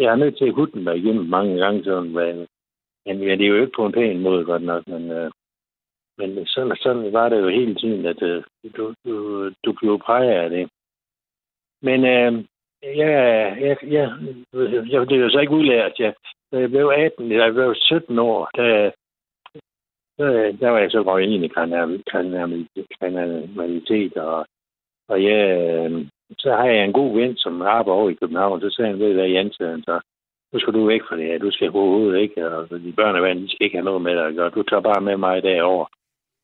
Speaker 4: jeg er nødt til at hutte mig igennem mange gange, sådan, men, men ja, det er jo ikke på en pæn måde godt nok, men, øh, men sådan, sådan var det jo hele tiden, at øh, du, du, du blev præget af det. Men øh, jeg, jeg, jeg, jeg, det jo så ikke udlært. Jeg, da jeg blev 18, da jeg blev 17 år, der, der, der var jeg så gået ind i kriminalitet, og, og jeg, øh, så har jeg en god ven, som arbejder over i København, så sagde han, ved hvad, Jens, øh, så nu skal du væk fra det her, du skal overhovedet ikke, og de børn og de skal ikke have noget med dig at gøre, du tager bare med mig derover.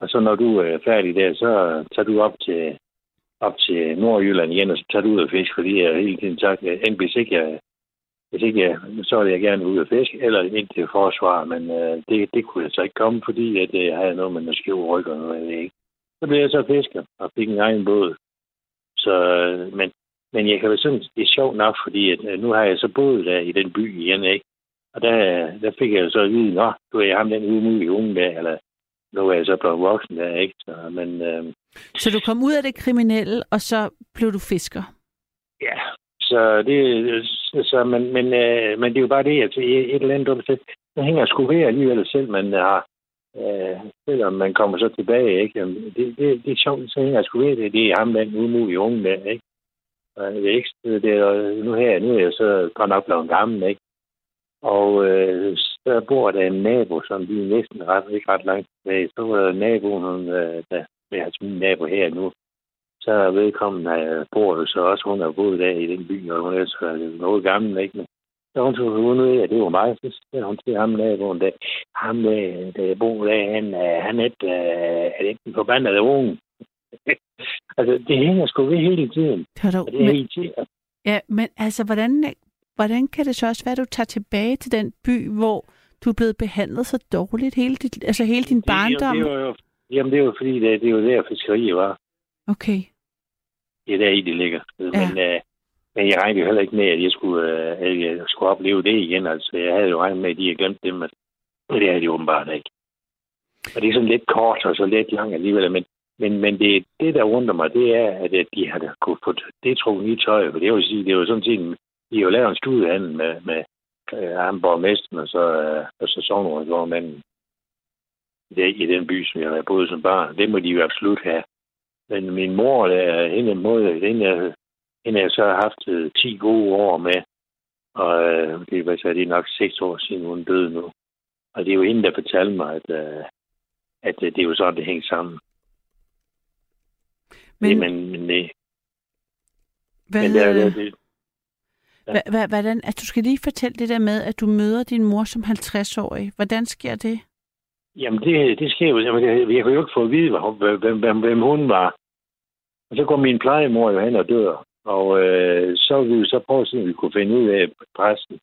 Speaker 4: Og så når du er færdig der, så øh, tager du op til, op til Nordjylland igen, og så tager du ud og fisk, fordi jeg hele tiden sagt, øh, at enten hvis ikke jeg, hvis ikke jeg, så vil jeg gerne ud og fisk, eller ind til forsvar, men øh, det, det kunne jeg så ikke komme, fordi at, øh, jeg havde noget med noget skæve ryg og noget, jeg ved ikke. Så blev jeg så fisker og fik en egen båd. Så, øh, men, men jeg kan være sådan, det er sjovt nok, fordi at, øh, nu har jeg så boet der i den by igen, ikke? Og der, der fik jeg jo så at vide, nå, du er ham den umulige unge der, eller nu er jeg så blevet voksen der, ikke? Så, men øh,
Speaker 2: Så du kom ud af det kriminelle, og så blev du fisker?
Speaker 4: Ja, så det, så, men, men, øh, men det er jo bare det, at et eller andet det hænger sgu ved alligevel selv, man har, øh, selvom man kommer så tilbage, ikke? Jamen, Det, det, det er sjovt, så hænger sgu ved det, det er ham, den umulige unge der, ikke? Og jeg ikke, det er, nu her, nu er jeg så godt nok blevet gammel, ikke? Og øh, så bor der en nabo, som vi næsten ret, ikke ret langt tilbage. Så var naboen, hun, øh, der, er altså min nabo her nu, så er vedkommende, øh, bor jo så også, hun har boet der i den by, og hun er så noget gammel, ikke? Men så hun tog hun ud af, at det var mig, så sagde hun til ham naboen, der, ham der, der bor der, han, øh, han er, et, er det ikke en forbandet unge. altså, det hænger sgu ved hele tiden.
Speaker 2: Hør du,
Speaker 4: det er
Speaker 2: men, ja, men altså, hvordan, hvordan kan det så også være, at du tager tilbage til den by, hvor du er blevet behandlet så dårligt hele, dit, altså hele din barndom?
Speaker 4: Det, det, det, jo, jamen, det er jo fordi, det, det er jo der fiskeri var.
Speaker 2: Okay.
Speaker 4: Det er der i, det ligger. Ja. Men, øh, men jeg regnede jo heller ikke med, at jeg skulle, øh, at jeg skulle opleve det igen. Altså, jeg havde jo regnet med, at de havde glemt det, men det er de åbenbart ikke. Og det er sådan lidt kort og så lidt langt alligevel, men, men, men det, det, der undrer mig, det er, at de har kunne få det trukket i tøj. For det vil sige, det er jo sådan set, de har jo lavet en studiehandel med, med øh, ham og så, øh, og så sovnrådsvormanden i den by, som jeg har boet som barn. Det må de jo absolut have. Men min mor, der, hende, mod, hende, jeg, hende jeg så har haft 10 øh, gode år med, og øh, det, var, så det er nok 6 år siden, hun døde nu. Og det er jo hende, der fortalte mig, at, øh, at det er jo sådan, det hænger sammen. Men, det, men, men det,
Speaker 2: hvad, men det, er, det, ja. hvordan, at du skal lige fortælle det der med, at du møder din mor som 50-årig. Hvordan sker det?
Speaker 4: Jamen, det, det sker jo. Jamen, jeg, jeg kunne jo ikke få at vide, hvem, hvem, hvem hun var. Og så går min plejemor jo hen og dør. Og øh, så vil vi så prøve at se, om vi kunne finde ud af præsten.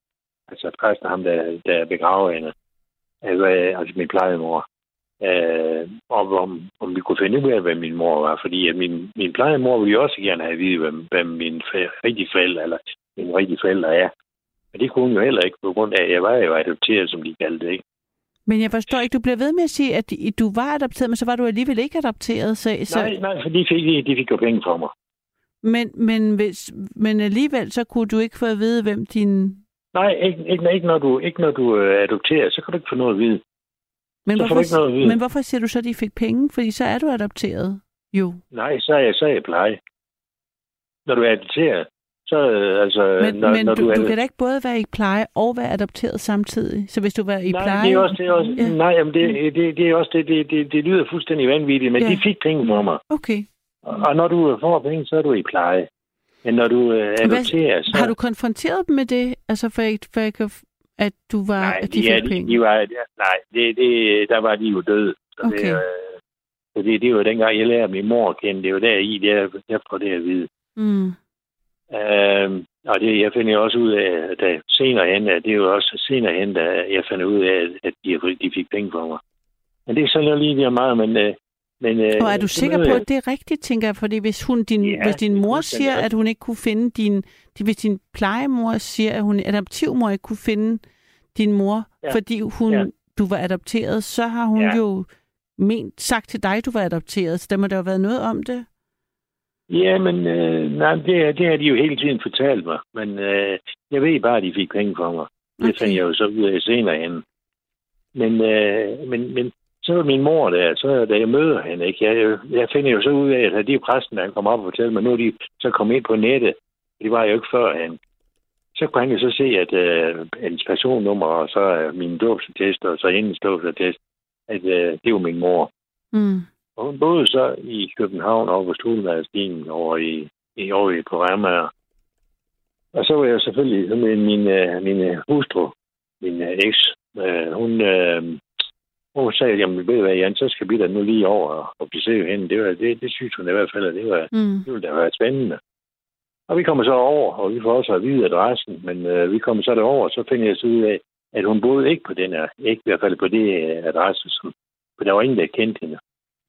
Speaker 4: Altså præsten, ham der, der begraver hende. Altså, altså min plejemor. Øh, og om, om vi kunne finde ud af, hvad min mor var. Fordi at min, min plejemor ville også gerne have at vide, hvem, hvem min rigtige forældre, eller min rigtige forældre er. Men det kunne hun jo heller ikke, på grund af, at jeg var jo adopteret, som de kaldte det, ikke?
Speaker 2: Men jeg forstår ikke, du bliver ved med at sige, at du var adopteret, men så var du alligevel ikke adopteret. Så, så...
Speaker 4: Nej, nej, for de fik, de fik jo penge fra mig.
Speaker 2: Men, men, hvis, men alligevel, så kunne du ikke få at vide, hvem din...
Speaker 4: Nej, ikke, ikke, ikke, når, du, ikke når du er adopteret, så kan du ikke få noget at vide.
Speaker 2: Men, hvorfor, ikke noget at vide. men hvorfor siger du så, at de fik penge? Fordi så er du adopteret, jo.
Speaker 4: Nej, så er jeg, så er jeg pleje. Når du er adopteret, så øh, altså...
Speaker 2: Men, når, men når du, du, du kan da ikke både være i pleje og være adopteret samtidig. Så hvis du var i
Speaker 4: nej,
Speaker 2: pleje...
Speaker 4: Det er også, det er også, ja. Nej, jamen det, det, det er også det, det, det, det lyder fuldstændig vanvittigt, men ja. de fik penge for mig.
Speaker 2: Okay.
Speaker 4: Og, når du får penge, så er du i pleje. Men når du øh, adopterer, så...
Speaker 2: Har du konfronteret dem med det? Altså for, for ikke, at du var...
Speaker 4: Nej,
Speaker 2: at de,
Speaker 4: de,
Speaker 2: fik penge?
Speaker 4: De var, nej, det, det, der var de jo døde. Så
Speaker 2: okay.
Speaker 4: det, øh, så det, det var dengang, jeg lærte min mor at kende. Det var der i, der, jeg får det at vide.
Speaker 2: Mm.
Speaker 4: Øh, og det, jeg finder også ud af, at senere hen, at det er jo også senere hen, at jeg finder ud af, at de, de fik penge for mig. Men det er så lige det meget, men... Øh, men øh,
Speaker 2: og er du sikker på, at det er rigtigt, tænker jeg? Fordi hvis, hun, din, ja, hvis din mor siger, at hun ikke kunne finde din... Hvis din plejemor siger, at hun adoptivmor ikke kunne finde din mor, ja. fordi hun, ja. du var adopteret, så har hun ja. jo ment, sagt til dig, du var adopteret. Så der må der jo have været noget om det.
Speaker 4: Ja, men øh, nej, det, det har de jo hele tiden fortalt mig. Men øh, jeg ved bare, at de fik penge for mig. Okay. Det fandt jeg jo så ud af senere hen. Men, øh, men, men så var min mor der, så da jeg møder hende, ikke? Jeg, jeg finder jo så ud af, at de er præsten, der kommer op og fortæller mig, nu er de så kommet ind på nettet. Det var jo ikke før han. Så kunne han jo så se, at øh, hans personnummer, og så øh, min dåbsattest, og så hendes dåbsattest, at øh, det var min mor.
Speaker 2: Mm.
Speaker 4: Og hun boede så i København over på Stulemadstien over i, i, over i Ramager. Og så var jeg selvfølgelig med min, min øh, hustru, min øh, eks, øh, hun, øh, hun sagde, jamen ved du hvad, Jan, så skal vi da nu lige over og besøge hende. Det, var, det, det synes hun i hvert fald, at det, var, mm. det ville da være spændende. Og vi kommer så over, og vi får også at vide adressen, men øh, vi kommer så derover, og så finder jeg så ud af, at hun boede ikke på den her, ikke i hvert fald på det adresse, som, for der var ingen, der kendte hende.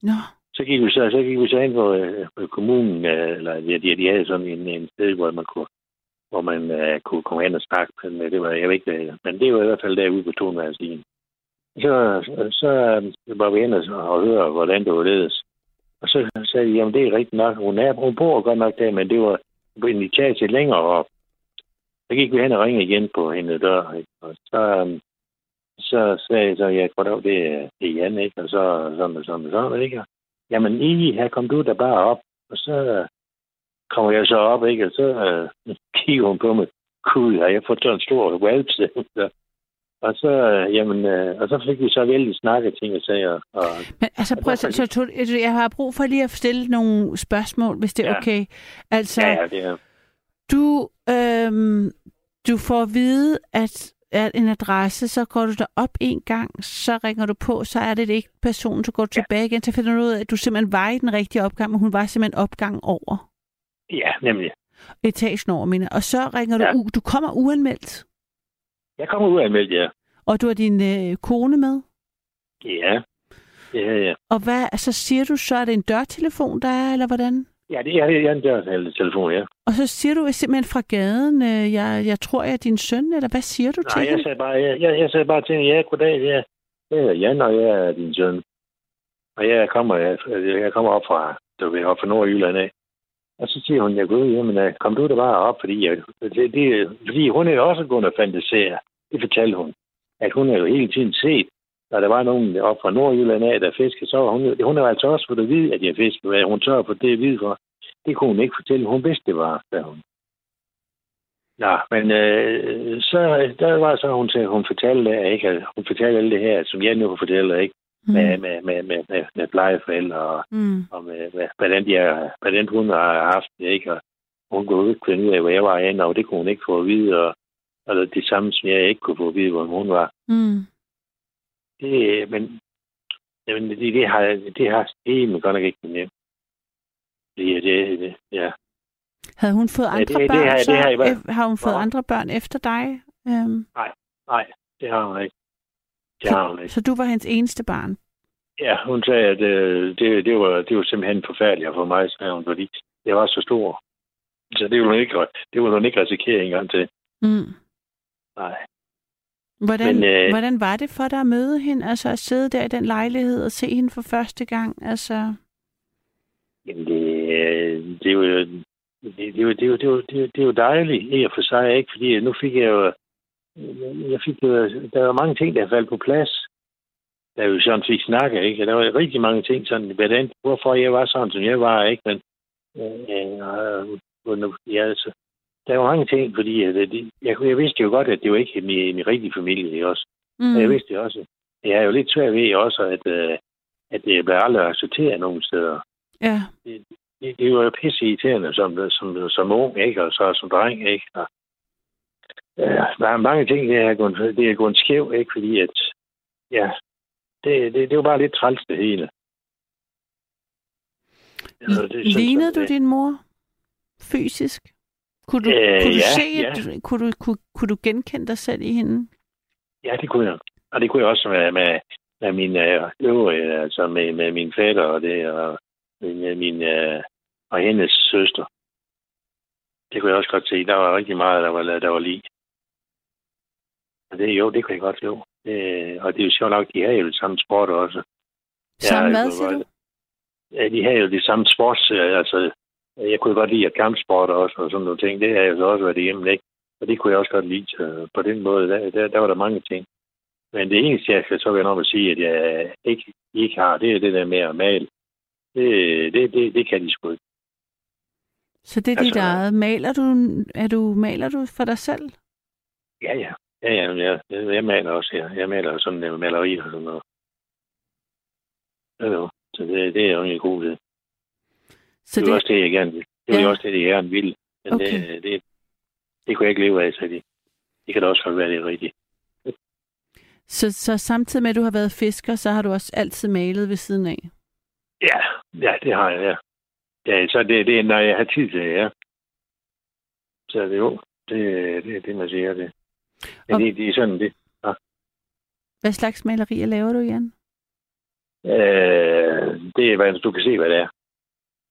Speaker 2: Nå.
Speaker 4: Så gik vi så, så, gik vi så ind på, øh, på kommunen, øh, eller ja, de, de havde sådan en, en sted, hvor man kunne hvor man uh, kunne komme hen og snakke med det var, jeg ved ikke, men det var i hvert fald derude på Tonværelsdien. Så, så, var vi inde og, høre, hvordan det var ledes. Og så sagde de, jamen det er rigtigt nok, hun, er, hun bor godt nok der, men det var på en etage længere op. Så gik vi hen og ringede igen på hende dør, ikke? og så, øhm, så sagde jeg så, ja, godt det er, det er Jan, ikke? Og så sådan og sådan og sådan, ikke? Jamen, I, her kom du da bare op. Og så, øh, kommer jeg så op, ikke? Og så øh, kigger hun på mig. Gud, har jeg fået sådan en stor valpse? Og så, øh, jamen, øh, og så fik vi så vældig snakket ting og sager. Og,
Speaker 2: Men altså, prøv at, så, så, jeg har brug for lige at stille nogle spørgsmål, hvis det er
Speaker 4: Ja.
Speaker 2: okay. Altså,
Speaker 4: ja, ja, det er.
Speaker 2: du, øhm, du får at vide, at at en adresse, så går du derop en gang, så ringer du på, så er det ikke personen, så går du tilbage igen, så finder du ud af, at du simpelthen var i den rigtige opgang, men hun var simpelthen opgang over.
Speaker 4: Ja, nemlig.
Speaker 2: Etagen over, mener jeg. Og så ringer du
Speaker 4: Ja.
Speaker 2: ud. Du kommer uanmeldt,
Speaker 4: Jeg kommer ud af meldt, ja.
Speaker 2: og du har din øh, kone med.
Speaker 4: Ja. Ja, ja.
Speaker 2: Og hvad, så siger du så, er det en dørtelefon, der er, eller hvordan?
Speaker 4: Ja, det er, det er en dørtelefon, ja.
Speaker 2: Og så siger du simpelthen fra gaden, øh, jeg, jeg tror, jeg er din søn, eller hvad siger du
Speaker 4: Nej,
Speaker 2: til
Speaker 4: jeg
Speaker 2: hende?
Speaker 4: sagde bare, jeg, jeg, jeg sagde bare til hende, ja, goddag, ja. Jeg hedder Jan, og jeg er din søn. Og jeg kommer, jeg, jeg kommer op fra, du ved, op fra Nordjylland af. Og så siger hun, jeg går ud, jamen, øh, kom du da bare op, fordi, jeg, det, det, fordi hun er jo også gået og fantasere. Det fortalte hun. At hun har jo hele tiden set, når der var nogen op fra Nordjylland af, der fiskede, så var hun, hun har altså også fået at vide, at jeg fiskede. Hvad hun tør på det at vide for. Det kunne hun ikke fortælle. Hun vidste, det var, sagde hun. Nå, men øh, så der var så, hun, til, hun fortalte, at ikke, hun fortalte alt det her, som jeg nu fortæller, ikke? Med,
Speaker 2: Mm.
Speaker 4: med, med, med, med, med plejeforældre og,
Speaker 2: Mm.
Speaker 4: og med, med, hvordan, de er, hvordan hun har haft det, ikke? Og hun kunne ikke finde ud af, hvor jeg var henne, og det kunne hun ikke få at vide, og, og det samme, som jeg ikke kunne få at vide, hvor hun var.
Speaker 2: Mm.
Speaker 4: Det, men jamen, det, det, har, det har det er godt nok ikke nemt. Det, det, det, ja.
Speaker 2: Havde hun fået
Speaker 4: Ja,
Speaker 2: andre
Speaker 4: det- det
Speaker 2: børn?
Speaker 4: har
Speaker 2: så?
Speaker 4: det har jeg været-
Speaker 2: Ef- har hun fået
Speaker 4: Nå.
Speaker 2: andre børn efter dig? Øhm,
Speaker 4: Nej, det har hun ikke. Det har hun ikke.
Speaker 2: så du var hendes eneste barn?
Speaker 4: Ja, hun sagde, at øh, det, det, var, det var simpelthen forfærdeligt for mig, sagde hun, fordi jeg var så stor. Så det ville hun ikke, det ville hun ikke risikere engang til.
Speaker 2: Mm.
Speaker 4: Nej.
Speaker 2: Hvordan,
Speaker 4: Men, øh,
Speaker 2: hvordan var det for dig at møde hende? Altså at sidde der i den lejlighed og se hende for første gang? Altså,
Speaker 4: Jamen, det, øh, det jo... Det, det, jo, det, jo, det, jo, det, jo dejligt i og for sig, ikke? Fordi nu fik jeg jo... Jeg fik jo, der var mange ting, der faldt på plads. Da vi sådan fik snakket, ikke? Der var rigtig mange ting, sådan, hvordan, hvorfor jeg var sådan, som jeg var, ikke? Men, øh, øh, ja, altså, der var mange ting, fordi at, øh, det, jeg, jeg vidste jo godt, at det var ikke min, min rigtige familie, ikke også?
Speaker 2: mm.
Speaker 4: Og jeg vidste jo også, jeg er jo lidt svært ved også, at, øh, at det bliver aldrig accepteret nogen steder.
Speaker 2: Ja.
Speaker 4: Det, det var jo pisse irriterende som, som, som ung, ikke? Og så som dreng, ikke? Og, ja, der er mange ting, det er gået, det er gået skæv, ikke? Fordi at, ja, det, det, det var bare lidt træls det hele. Altså, det er sådan-
Speaker 2: Lignede du din mor fysisk? Kunne du,
Speaker 4: Øh,
Speaker 2: kunne du
Speaker 4: ja,
Speaker 2: se,
Speaker 4: ja.
Speaker 2: kunne, du, kunne, kunne du genkende dig selv i hende?
Speaker 4: Ja, det kunne jeg. Og det kunne jeg også med, med, med min øh, øvrige, altså med, med min fætter og det, og min, min øh, og hendes søster. Det kunne jeg også godt se. Der var rigtig meget, der var, der var lige. Og det, jo, det kunne jeg godt jo. Det, og det er jo sjovt nok, de har jo det samme sport også.
Speaker 2: Samme hvad, siger du?
Speaker 4: Ja, de har jo det samme sports, øh, altså, jeg kunne godt lide at kampsport også, og sådan nogle ting. Det har jeg så også været igennem, ikke? Og det kunne jeg også godt lide. Så på den måde, der, der, der var der mange ting. Men det eneste, jeg skal så være om at sige, at jeg ikke, ikke har, det er det der med at male. Det, det, det, det kan de sgu ikke.
Speaker 2: Så det er dit
Speaker 4: Altså-
Speaker 2: eget. Maler du, er du, maler du for dig selv?
Speaker 4: Ja, ja. Ja, ja, jeg, jeg, maler også, ja. Jeg maler sådan en maleri og sådan noget. Jo, jo. Så det, det er jo en god ved.
Speaker 2: Så
Speaker 4: det
Speaker 2: det,
Speaker 4: også det, jeg gerne ville. Det var
Speaker 2: Ja.
Speaker 4: ja. også det, jeg gerne ville. Men
Speaker 2: Okay.
Speaker 4: det, det, det kunne jeg ikke leve af, så det, det kan da også godt være, det er rigtigt.
Speaker 2: så, så samtidig med, at du har været fisker, så har du også altid malet ved siden af?
Speaker 4: Ja, ja, det har jeg, ja. Ja, så det, det er, når jeg har tid til det, ja. Så det jo, det, det, det man siger, det. Men
Speaker 2: Og-
Speaker 4: det, det er sådan, det.
Speaker 2: Hvad slags malerier laver du, Jan?
Speaker 4: Øh, det er, hvad du kan se, hvad det er.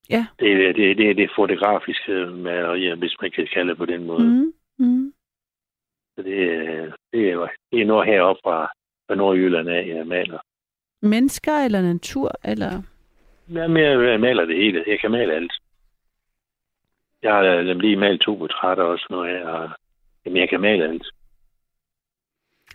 Speaker 2: Ja.
Speaker 4: Det, er- det, det er det fotografiske malerier, hvis man kan kalde det på den måde.
Speaker 2: Mm. Mm.
Speaker 4: Så det, er- det, er, det er noget heroppe fra, fra Nordjylland af, jeg maler.
Speaker 2: Mennesker eller natur? Eller...
Speaker 4: Jamen, jeg maler det hele. Jeg kan male alt. Jeg har øh, lige malet to portrætter også nu her. Og, jamen, jeg kan male alt.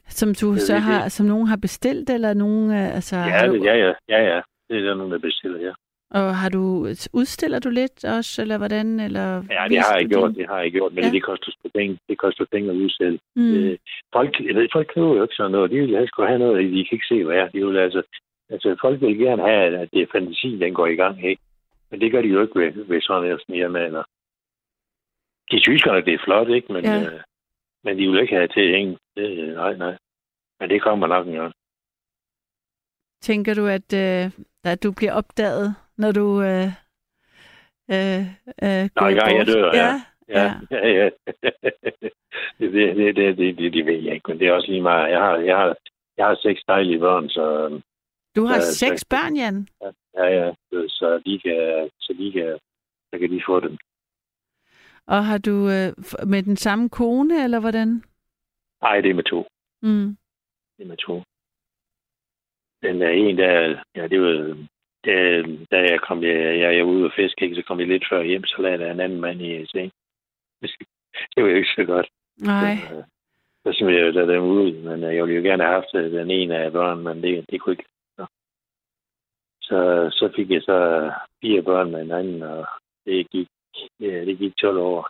Speaker 2: Som du
Speaker 4: Det
Speaker 2: så
Speaker 4: det.
Speaker 2: har, som nogen har bestilt, eller nogen, øh, altså... har
Speaker 4: Ja,
Speaker 2: du...
Speaker 4: det, ja, ja, ja, ja. Det er der nogen, der bestiller, ja.
Speaker 2: Og har du, udstiller du lidt også, eller hvordan? Eller
Speaker 4: Ja, det har jeg gjort,
Speaker 2: din-
Speaker 4: det har jeg gjort, men
Speaker 2: Ja.
Speaker 4: det koster sgu penge. Det koster penge at udstille.
Speaker 2: Mm.
Speaker 4: Øh, folk, jeg ved, folk køber jo ikke sådan noget. De vil helst have noget, de kan ikke se, hvad er. De vil altså, altså, folk vil gerne have, at det er fantasi, den går i gang, ikke? Men det gør de jo ikke ved, ved sådan en snirma, eller... De synes godt, at det er flot, ikke? Men,
Speaker 2: Ja.
Speaker 4: øh, men de vil ikke have til at hænge. Det, nej, nej. Men det kommer nok en gang.
Speaker 2: Tænker du, at, øh, at du bliver opdaget, når du øh, øh, øh, går
Speaker 4: engang jeg
Speaker 2: bort?
Speaker 4: dør, ja.
Speaker 2: ja.
Speaker 4: Ja, ja, ja. det, det, det, det, det, det, det ved jeg ikke, men det er også lige meget. Jeg har, jeg har, jeg har seks dejlige børn, så
Speaker 2: Du har
Speaker 4: Ja,
Speaker 2: seks børn, Jan.
Speaker 4: ja, ja, så de kan, så de kan, så kan de få dem.
Speaker 2: Og har du øh, med den samme kone, eller hvordan?
Speaker 4: Nej, det er med to.
Speaker 2: Mm.
Speaker 4: Det er med to. Den er en, der, ja, det var, da, da jeg kom, jeg, jeg, jeg var ude og fiske, ikke, så kom jeg lidt før hjem, så lagde der en anden mand i seng. Det var jo ikke så godt.
Speaker 2: Nej.
Speaker 4: Så, øh, så smed jeg da dem ud, men øh, jeg ville jo gerne have haft øh, den ene af børn, men det, det kunne ikke. Så, så, fik jeg så øh, fire børn med en anden, og det gik, ja, det gik 12 år,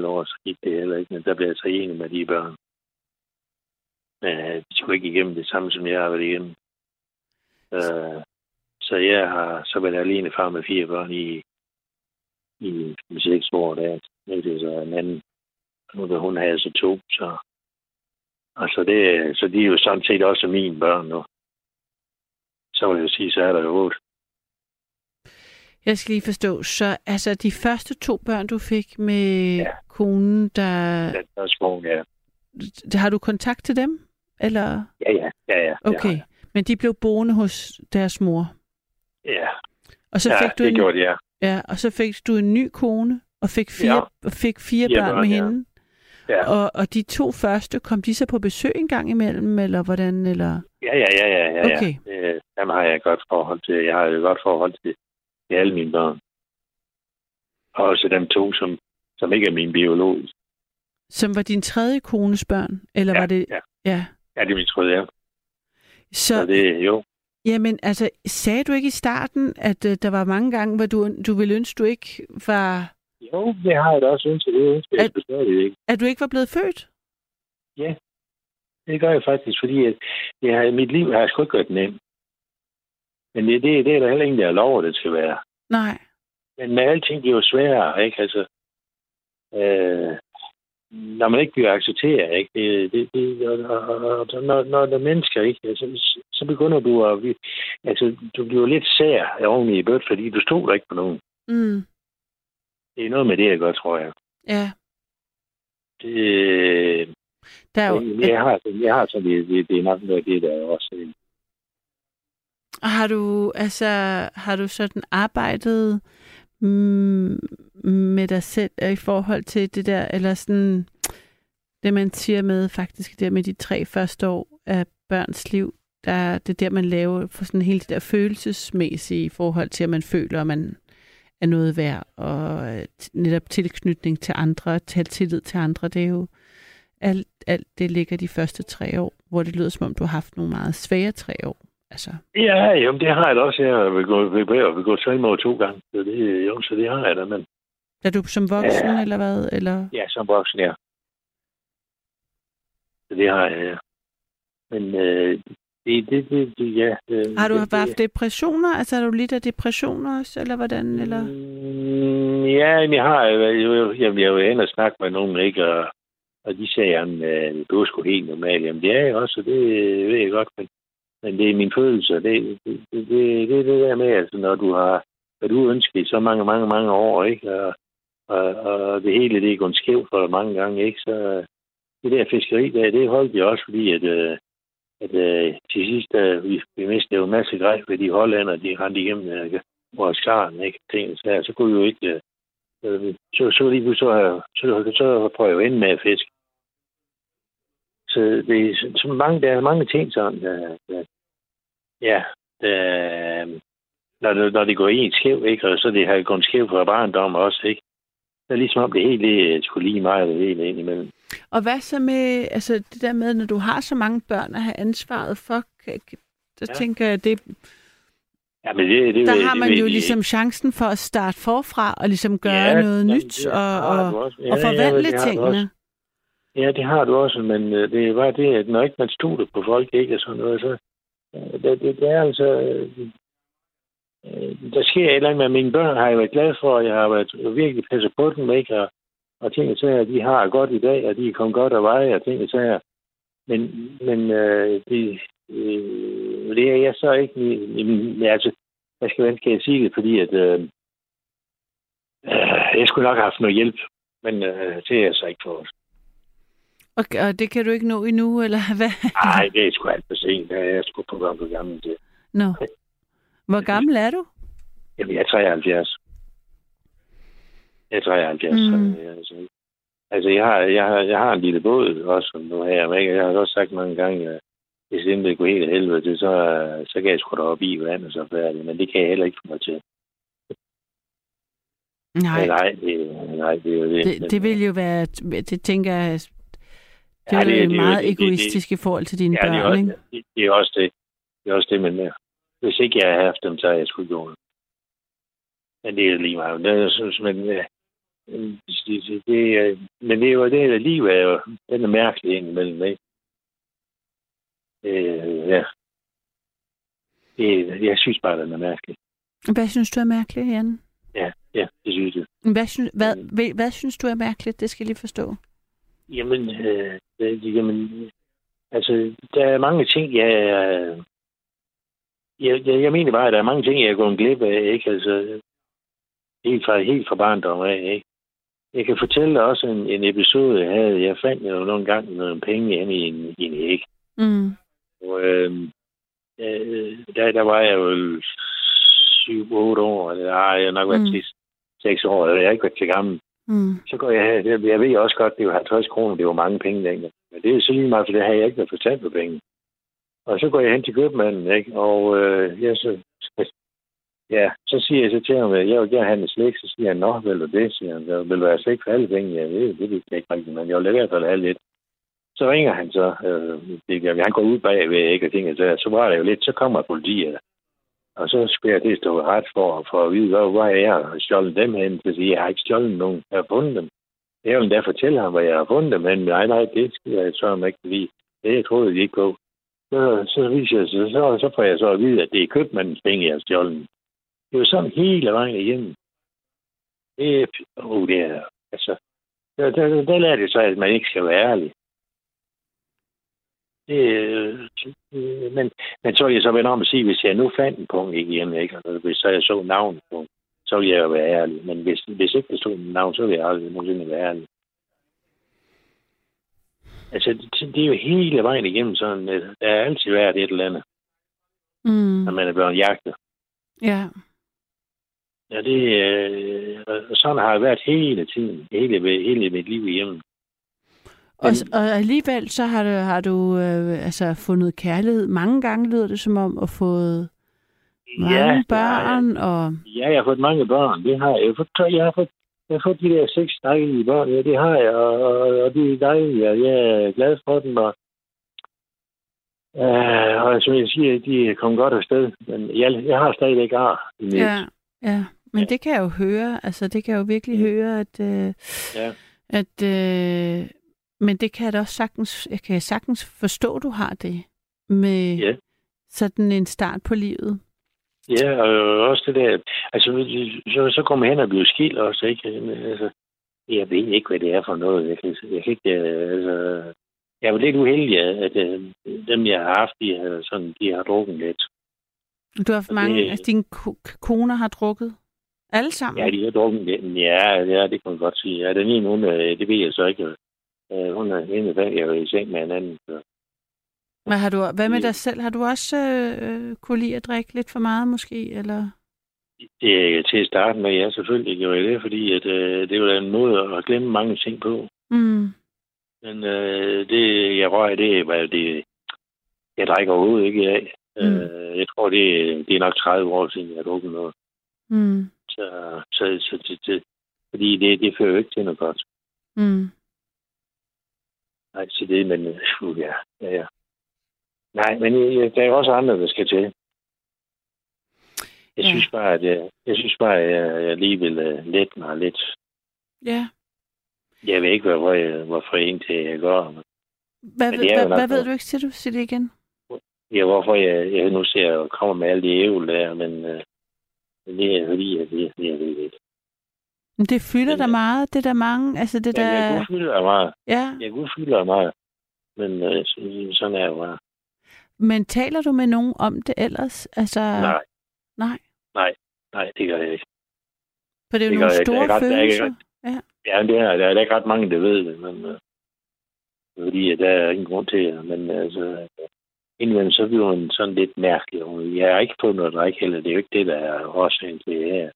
Speaker 4: 12,5 år, så gik det heller ikke, men der blev jeg så enig med de børn. Men øh, de skulle ikke igennem det samme, som jeg har været igennem. Øh, så jeg har så været alene far med fire børn i, i 6 år. Der. Nu er det så en anden nu da hun havde så to, så... Altså det, så de er jo sådan set også mine børn nu. Så vil jeg sige, så er der jo otte.
Speaker 2: Jeg skal lige forstå, så altså de første to børn, du fik med ja.
Speaker 4: Ja.
Speaker 2: konen, der,
Speaker 4: Den er små, ja.
Speaker 2: har du kontakt til dem? Eller?
Speaker 4: Ja, ja, ja, ja.
Speaker 2: Okay,
Speaker 4: jeg.
Speaker 2: men de blev boende hos deres mor.
Speaker 4: Ja,
Speaker 2: Og så
Speaker 4: ja
Speaker 2: fik du
Speaker 4: det
Speaker 2: en,
Speaker 4: gjorde jeg.
Speaker 2: ja, og så fik du en ny kone og fik fire,
Speaker 4: Ja.
Speaker 2: fik fire, børn,
Speaker 4: børn,
Speaker 2: med
Speaker 4: ja.
Speaker 2: hende.
Speaker 4: Ja.
Speaker 2: Og, og de to første, kom de så på besøg en gang imellem, eller hvordan? Eller?
Speaker 4: Ja, ja, ja, ja, ja.
Speaker 2: Okay.
Speaker 4: ja. Øh, Dem har jeg et godt forhold til. Jeg har et godt forhold til, til alle mine børn. Og også dem to, som, som ikke er min biolog.
Speaker 2: Som var din tredje kones børn? Eller
Speaker 4: Ja,
Speaker 2: var det...
Speaker 4: ja.
Speaker 2: ja.
Speaker 4: Ja, det er min tredje, ja.
Speaker 2: Så,
Speaker 4: Så det, jo.
Speaker 2: Jamen, altså, sagde du ikke i starten, at øh, der var mange gange, hvor du, du ville ønske, du ikke var...
Speaker 4: Jo, det har jeg da også ønsket. Det ønsker jeg
Speaker 2: At-
Speaker 4: sgu stadig ikke.
Speaker 2: At du ikke var blevet født?
Speaker 4: Det gør jeg faktisk, fordi at jeg mit liv har jeg sgu ikke gjort nemt. Men det, det, det er der heller ingen, der har lov, at det skal være.
Speaker 2: Nej.
Speaker 4: Men med alting bliver sværere, ikke? Altså, øh, når man ikke bliver accepteret, ikke? Det, det, det, og, og, og, når, når der er mennesker, ikke? Altså, så begynder du at... vi- Altså, du bliver lidt sær oven i bødt, fordi du stoler ikke på nogen.
Speaker 2: Mm.
Speaker 4: Det er noget med det, jeg gør, tror jeg.
Speaker 2: Ja.
Speaker 4: Det,
Speaker 2: Der er jo,
Speaker 4: jeg har, jeg har sådan, det, det, det er nok noget af det, der er og
Speaker 2: har du altså har du sådan arbejdet mm, med dig selv øh, i forhold til det der eller sådan det man siger med faktisk der med de tre første år af børns liv der det er der man laver for sådan hele det der følelsesmæssige i forhold til at man føler at man er noget værd og øh, netop tilknytning til andre til tillid til andre. Det er jo alt, alt det ligger de første tre år hvor det lyder som om du har haft nogle meget svære tre år altså
Speaker 4: Ja, jo, det har jeg da også. Jeg har begået, begået, begået selvmord to gange. Så det, jo, så det har jeg da, men
Speaker 2: Er du som voksen, ja. Eller hvad? Eller?
Speaker 4: ja, som voksen, ja. Så det har jeg, ja. Men øh, det, det, det, det, ja. Det,
Speaker 2: Har du
Speaker 4: det,
Speaker 2: haft depressioner? Altså har du lidt af depressioner også, eller hvordan? Eller?
Speaker 4: Mm, ja, jeg har jo, jo, jamen, jeg er jo hen og snakke med nogen, ikke? Og, og de sagde, at øh, du er sgu helt normal. Jamen, det er jeg også, og det ved jeg godt, men, men det er min følelse. Det, det, det, det, det er det der med, altså, når du har, hvad du ønsker i så mange, mange, mange år, ikke? Og, og, og det hele, det er gået skævt for dig mange gange, ikke? Så det der fiskeri, der, det holdt jeg også, fordi at, øh, at, at til sidst, vi, vi mistede jo en masse grej ved de hollænder, de rendte igennem ikke? vores skarn, ikke? Ting, så, så kunne vi jo ikke... Øh, så, så lige pludselig, så, så, så prøver jeg jo ind med at fiske. Så det er så- så mange, der er mange ting sådan, der, der ja, der, når, det, når det går en skæv, ikke? Og så det har gået skæv fra barndom også, ikke? Det er ligesom om det hele det skulle lige mig det hele ind imellem.
Speaker 2: Og hvad så med altså, det der med, når du har så mange børn at have ansvaret for, så ja.
Speaker 4: Ja.
Speaker 2: tænker jeg, det,
Speaker 4: Ja, men det, det,
Speaker 2: Der
Speaker 4: ved-
Speaker 2: har
Speaker 4: det
Speaker 2: man
Speaker 4: ved
Speaker 2: jo
Speaker 4: de
Speaker 2: ligesom chancen for at starte forfra og ligesom gøre
Speaker 4: Ja,
Speaker 2: noget
Speaker 4: jamen,
Speaker 2: nyt
Speaker 4: det
Speaker 2: og, og.
Speaker 4: Ja,
Speaker 2: og
Speaker 4: ja,
Speaker 2: forvandle
Speaker 4: det du
Speaker 2: tingene.
Speaker 4: Ja, det har du også, men øh, det bare det, at når ikke man stoler på folk, ikke og sådan noget, så øh, Øh, det, det, det er altså... Øh, øh, der sker et eller andet med mine børn, har jeg været glad for, og jeg har været virkelig passet på dem, ikke? Og, og ting og sager, de har godt i dag, og de er kommet godt af veje, og ting og sager. Men, men øh, det, øh, det er jeg så ikke... Men, altså, hvad skal, hvordan skal jeg sige det? Fordi at... Øh, øh, jeg skulle nok have haft noget hjælp, men øh, det er jeg så ikke for.
Speaker 2: Og, og det kan du ikke nå endnu, eller hvad?
Speaker 4: Nej, det er sgu alt for sent. Jeg er sgu på på gammel til.
Speaker 2: Nå. Hvor gammel er du?
Speaker 4: Jamen, jeg er 73. Jeg er 73.
Speaker 2: Mm.
Speaker 4: Mm. Altså, altså jeg, har, jeg, har, jeg har en lille båd også, nu her. Men jeg har også sagt mange gange, at hvis det går helt helvede til, så, så kan jeg sgu da op i vand og så færdig. Men det kan jeg heller ikke få mig til.
Speaker 2: Nej,
Speaker 4: nej, det, nej, det er jo det.
Speaker 2: det, det vil jo være, det tænker jeg, det
Speaker 4: Ja,
Speaker 2: er
Speaker 4: det-
Speaker 2: jo
Speaker 4: det jo-
Speaker 2: meget
Speaker 4: det- det- det-
Speaker 2: egoistisk i forhold til dine
Speaker 4: Ja, det er,
Speaker 2: børn,
Speaker 4: også,
Speaker 2: ikke?
Speaker 4: det, det er også det. Det er også det, men hvis ikke jeg havde haft dem, så havde jeg sgu gjort det. Men det er lige meget. Det, er, jeg synes, men, det, det, det, men det er jo det, der liv er jo, den er mærkelig indimellem, ikke? Øh, ja. Det, jeg synes bare, den er mærkelig.
Speaker 2: Hvad synes du er mærkeligt, Jan?
Speaker 4: Ja, ja, det synes jeg.
Speaker 2: Hvad, synes, hvad, hvad, hvad synes du er mærkeligt? Det skal jeg lige forstå.
Speaker 4: Jamen, øh, jamen, altså, der er mange ting, jeg, jeg, jeg, jeg mener bare, at der er mange ting, jeg er gået glip af, ikke? Altså, helt fra, helt fra barndom af, ikke? Jeg kan fortælle også en, en episode, jeg havde. Jeg fandt jo nogle gange nogle penge inde i en, i en æg.
Speaker 2: Mm.
Speaker 4: Og øh, øh, der, der var jeg jo 7-8 år, eller ej, jeg har nok været
Speaker 2: Mm.
Speaker 4: til 6 år, eller jeg har ikke været til gammel.
Speaker 2: Mm.
Speaker 4: Så går jeg her. Jeg ved også godt, det er 50 kroner, det var mange penge dengang. Men det er så lige meget, for det har jeg ikke været fortalt på penge. Og så går jeg hen til købmanden, ikke? Og øh, jeg så, ja, så siger jeg så til ham, at jeg vil gerne have en slik. Så siger han, nå, vil du det? Siger han, "Der vil du have slik for alle penge? Ja, det, det vil jeg ikke rigtigt, men jeg vil i hvert fald have lidt. Så ringer han så, øh, det, han går ud bagved, ikke? Og tænker, så, så var det jo lidt, så kommer politiet. Og så skal jeg det stå ret for, for at vide, hvor, hvor jeg har stjålet dem hen. Så siger jeg, jeg har ikke stjålet nogen, jeg har fundet dem. Jeg vil da fortælle ham, hvor jeg har fundet dem, hen, men nej, nej, det skal jeg så ikke, fordi det troede jeg ikke på. Så, så viser jeg, så, så, så får jeg så at vide, at det er købmandens penge, jeg har stjålet. Det var sådan hele vejen igennem. Det er, oh, det er, altså, der, der, der, der lærer det så, at man ikke skal være ærlig. Det, øh, men, men så vil jeg så vende om og sige, hvis jeg nu fandt en punkt ikke hjemme, ikke? Og hvis så jeg så navnet på, så ville jeg jo være ærlig. Men hvis, hvis ikke der stod en navn, så ville jeg aldrig nogensinde være ærlig. Altså, det, det er jo hele vejen igennem sådan, at der er altid været et eller andet,
Speaker 2: Mm.
Speaker 4: når man er blevet jagtet.
Speaker 2: Ja.
Speaker 4: Ja, det, øh, sådan har det været hele tiden, hele, hele mit liv hjemme.
Speaker 2: Og, og alligevel så har du, har du øh, altså fundet kærlighed mange gange, lyder det som om, og fået mange
Speaker 4: det har jeg.
Speaker 2: børn, og
Speaker 4: Ja, jeg har fået mange børn. Det har jeg. Jeg har fået, jeg har fået, jeg har fået de der seks dejlige børn. Ja, det har jeg, og, og, og de er dejlige, og jeg er glad for dem. Og, øh, og som jeg siger, de er kommet godt afsted. Men jeg, jeg har stadigvæk ar.
Speaker 2: ja, ja. Men
Speaker 4: Ja.
Speaker 2: det kan jeg jo høre, altså det kan jeg jo virkelig høre, at, øh,
Speaker 4: Ja.
Speaker 2: at øh, men det kan jeg da også sagtens, jeg kan sagtens forstå, du har det med
Speaker 4: Ja.
Speaker 2: sådan en start på livet.
Speaker 4: Ja, og også det der, altså, så, så kommer hen og bliver skilt også, ikke? Altså, jeg ved ikke, hvad det er for noget. Jeg kan, jeg kan ikke, altså, jeg er jo lidt uheldig, at øh, dem, jeg har haft, de har, sådan, de har drukket lidt.
Speaker 2: Du har haft
Speaker 4: Og
Speaker 2: mange,
Speaker 4: det-
Speaker 2: altså dine ko- koner har drukket alle sammen?
Speaker 4: Ja, de har drukket lidt. Ja, ja, det kan man godt sige. Ja, den ene, hun, øh, det ved jeg så ikke. Øh, hun er hende, fandt jeg jo i seng med en anden. Så.
Speaker 2: Men har du, hvad med dig selv? Har du også øh, kunne lide at drikke lidt for meget måske? Eller?
Speaker 4: Det til at starte med, ja, selvfølgelig gjorde jeg det, fordi at, øh, det er jo en måde at glemme mange ting på.
Speaker 2: Mm.
Speaker 4: Men øh, det, jeg røg, det er hvad det, jeg drikker overhovedet ikke af.
Speaker 2: Mm.
Speaker 4: Øh, jeg tror, det, det er nok 30 år siden, jeg har drukket noget.
Speaker 2: Mm.
Speaker 4: Så, så, så, så det, fordi det, det fører jo ikke til noget godt.
Speaker 2: Mm.
Speaker 4: Nej, så det, men uh, ja, ja, ja. Nej, men øh, der er også andre, der skal til. Jeg
Speaker 2: Ja.
Speaker 4: synes bare, at jeg, jeg synes bare, at jeg, jeg lige vil uh, lette mig lidt.
Speaker 2: Ja.
Speaker 4: Jeg ved ikke, hvor, jeg, hvorfor egentlig jeg går.
Speaker 2: Hvad,
Speaker 4: Men
Speaker 2: ved, hvad, hvad ved du ikke? Siger du? Sig det igen.
Speaker 4: Ja, hvorfor jeg, jeg nu ser og kommer med alle de ævl der, men uh, det er fordi, at det, det er det ikke.
Speaker 2: Men det fylder der
Speaker 4: øh,
Speaker 2: meget. Det er der mange. Altså det
Speaker 4: jeg
Speaker 2: der...
Speaker 4: kunne fylde meget.
Speaker 2: Ja.
Speaker 4: Jeg kunne fylde meget. Men uh, sådan er det bare.
Speaker 2: Men taler du med nogen om det ellers? Altså...
Speaker 4: Nej,
Speaker 2: Nej.
Speaker 4: nej, det gør jeg ikke.
Speaker 2: For det er jo
Speaker 4: Det
Speaker 2: nogle
Speaker 4: jeg ikke.
Speaker 2: store
Speaker 4: Jeg er ret- jeg er ikke
Speaker 2: følelser.
Speaker 4: Ja, det er, der er ikke ret mange, der ved det, men uh, fordi der er ingen grund til det. Men altså, indvendig så bliver man sådan lidt mærkelig. Jeg har ikke fået noget drik heller. Det er jo ikke det, der er årsagen til det her.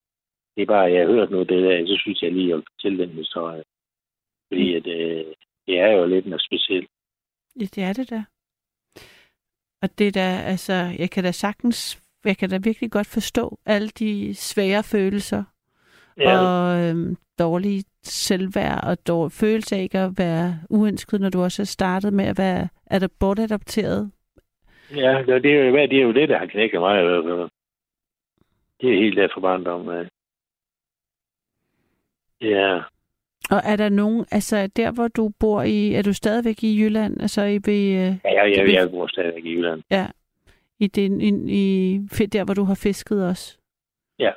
Speaker 4: Det er bare, at jeg har hørt noget af det der, så synes jeg lige, at jeg vil fortælle den historie. Fordi at, øh, det er jo lidt noget specielt.
Speaker 2: Ja, det er det da. Og det der, altså, jeg kan da sagtens, jeg kan da virkelig godt forstå alle de svære følelser
Speaker 4: Ja,
Speaker 2: og øhm, dårlige selvværd og dårlig følelse af ikke at være uønsket, når du også er startet med at være er der bortadopteret.
Speaker 4: ja det, det, er jo, det er jo det, der har knækket mig. i hvert fald. Det er helt der for barndom. Ja,
Speaker 2: Og er der nogen, altså der hvor du bor i, er du stadigvæk i Jylland, altså i, ved, øh,
Speaker 4: ja jeg, jeg, jeg bor stadigvæk i Jylland.
Speaker 2: i, den, i, i der hvor du har fisket også?
Speaker 4: Ja.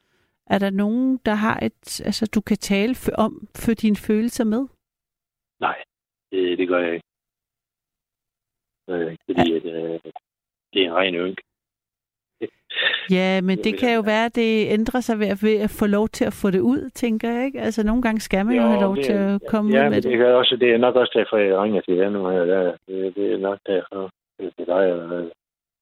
Speaker 2: Er der nogen, der har et, altså du kan tale for, om for dine følelser med?
Speaker 4: Nej, det, det gør jeg ikke. Øh, fordi at, øh, det er en ren ynk.
Speaker 2: Ja, men det kan jo være, at det ændrer sig ved at, ved at få lov til at få det ud, tænker jeg, ikke? Altså, nogle gange skal man jo,
Speaker 4: Jo,
Speaker 2: have lov
Speaker 4: det-
Speaker 2: til at komme
Speaker 4: ja,
Speaker 2: ud med
Speaker 4: det,
Speaker 2: det.
Speaker 4: kan også, det er nok også derfor, jeg ringer til jer nu her. Det, det er nok derfor. Det er dig. Eller,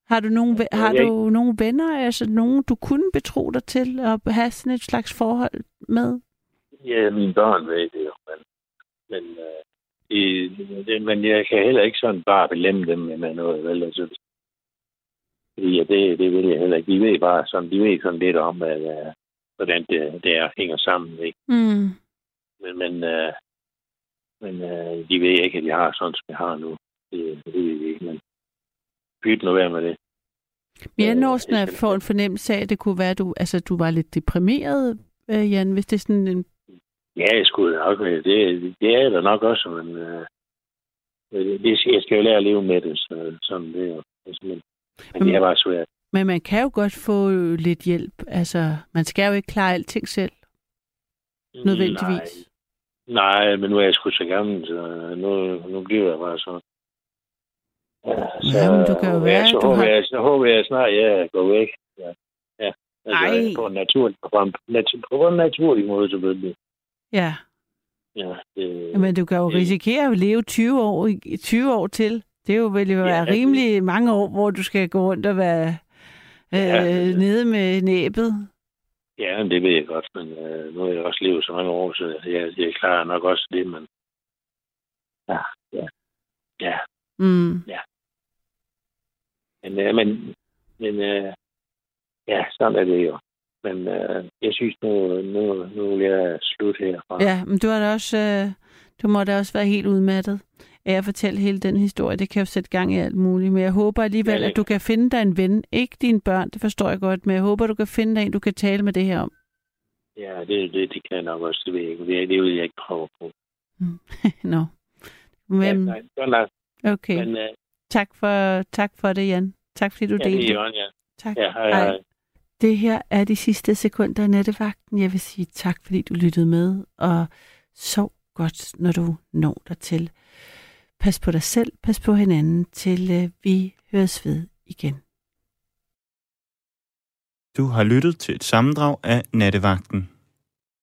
Speaker 2: Har du nogle, ve- har
Speaker 4: jeg-
Speaker 2: du nogle venner, altså nogen, du kunne betro dig til at have sådan et slags forhold med?
Speaker 4: ja, mine børn ved det jo. Men, men, øh, det, det, men jeg kan heller ikke sådan bare belemme dem med, noget. Vel? Altså, ja, det, det vil jeg heller ikke. De ved bare sådan, de ved sådan lidt om, at, øh, hvordan det, det er, hænger sammen. Ikke?
Speaker 2: Mm.
Speaker 4: Men, men, øh, men øh, de ved ikke, at de har sådan, som jeg har nu. Det, det ved de ikke, men pyt nu være med det.
Speaker 2: Men jeg når sådan at få en fornemmelse af, at det kunne være, at du, altså, du var lidt deprimeret, Jan, hvis det er sådan en...
Speaker 4: Ja, jeg skulle nok det. Det er der nok også, men øh, det, jeg skal jo lære at leve med det, så, sådan det er jo. Altså, men, men det er bare svært.
Speaker 2: Men man kan jo godt få lidt hjælp. Altså, man skal jo ikke klare alting selv, nødvendigvis.
Speaker 4: Nej, nej, men nu er jeg sgu så gammel, så nu, nu bliver jeg bare så. Ja, så
Speaker 2: Jamen, du kan jo være,
Speaker 4: jeg, så,
Speaker 2: du
Speaker 4: håber
Speaker 2: har-
Speaker 4: jeg, så håber jeg snart, jeg går væk. Ja. ja. Altså,
Speaker 2: Ej.
Speaker 4: på en naturlig, på en, natu- på en naturlig måde, selvfølgelig.
Speaker 2: Ja,
Speaker 4: Ja, det,
Speaker 2: men du kan jo
Speaker 4: det-
Speaker 2: risikere at leve 20 år, i- 20 år til. Det er jo vel
Speaker 4: Ja,
Speaker 2: være
Speaker 4: det-
Speaker 2: rimelig mange år, hvor du skal gå rundt og være øh,
Speaker 4: Ja, det-
Speaker 2: nede med næbet.
Speaker 4: Ja, men det ved jeg godt, men øh, nu har jeg også levet så mange år, så jeg, jeg klarer nok også det, men... Ja, ja, ja.
Speaker 2: Mm.
Speaker 4: Men, øh, men, men øh, ja, sådan er det jo. Men øh, jeg synes, nu, nu, nu vil jeg slutte herfra.
Speaker 2: Ja, men du har da også, øh, du må da også være helt udmattet af at fortælle hele den historie. Det kan jo sætte gang i alt muligt. Men jeg håber alligevel,
Speaker 4: Ja, det
Speaker 2: at du kan finde dig en ven. Ikke dine børn, det forstår jeg godt, men jeg håber, du kan finde dig en, du kan tale med det her om.
Speaker 4: Ja, det, det, det kan jeg nok også, det ved jeg. Det, det vil jeg ikke prøve på.
Speaker 2: Nå.
Speaker 4: Ja,
Speaker 2: Men,
Speaker 4: nej, godt nok.
Speaker 2: okay.
Speaker 4: Men øh,
Speaker 2: Tak for, tak for det, Jan. Tak fordi du
Speaker 4: ja, det
Speaker 2: delte.
Speaker 4: er jo, ja.
Speaker 2: Tak.
Speaker 4: Ja, hej, hej.
Speaker 2: Det her er de sidste sekunder af nattevagten. Jeg vil sige tak, fordi du lyttede med, og sov godt, når du når dig til. Pas på dig selv, pas på hinanden, til øh, vi høres ved igen.
Speaker 5: Du har lyttet til et sammendrag af Nattevagten.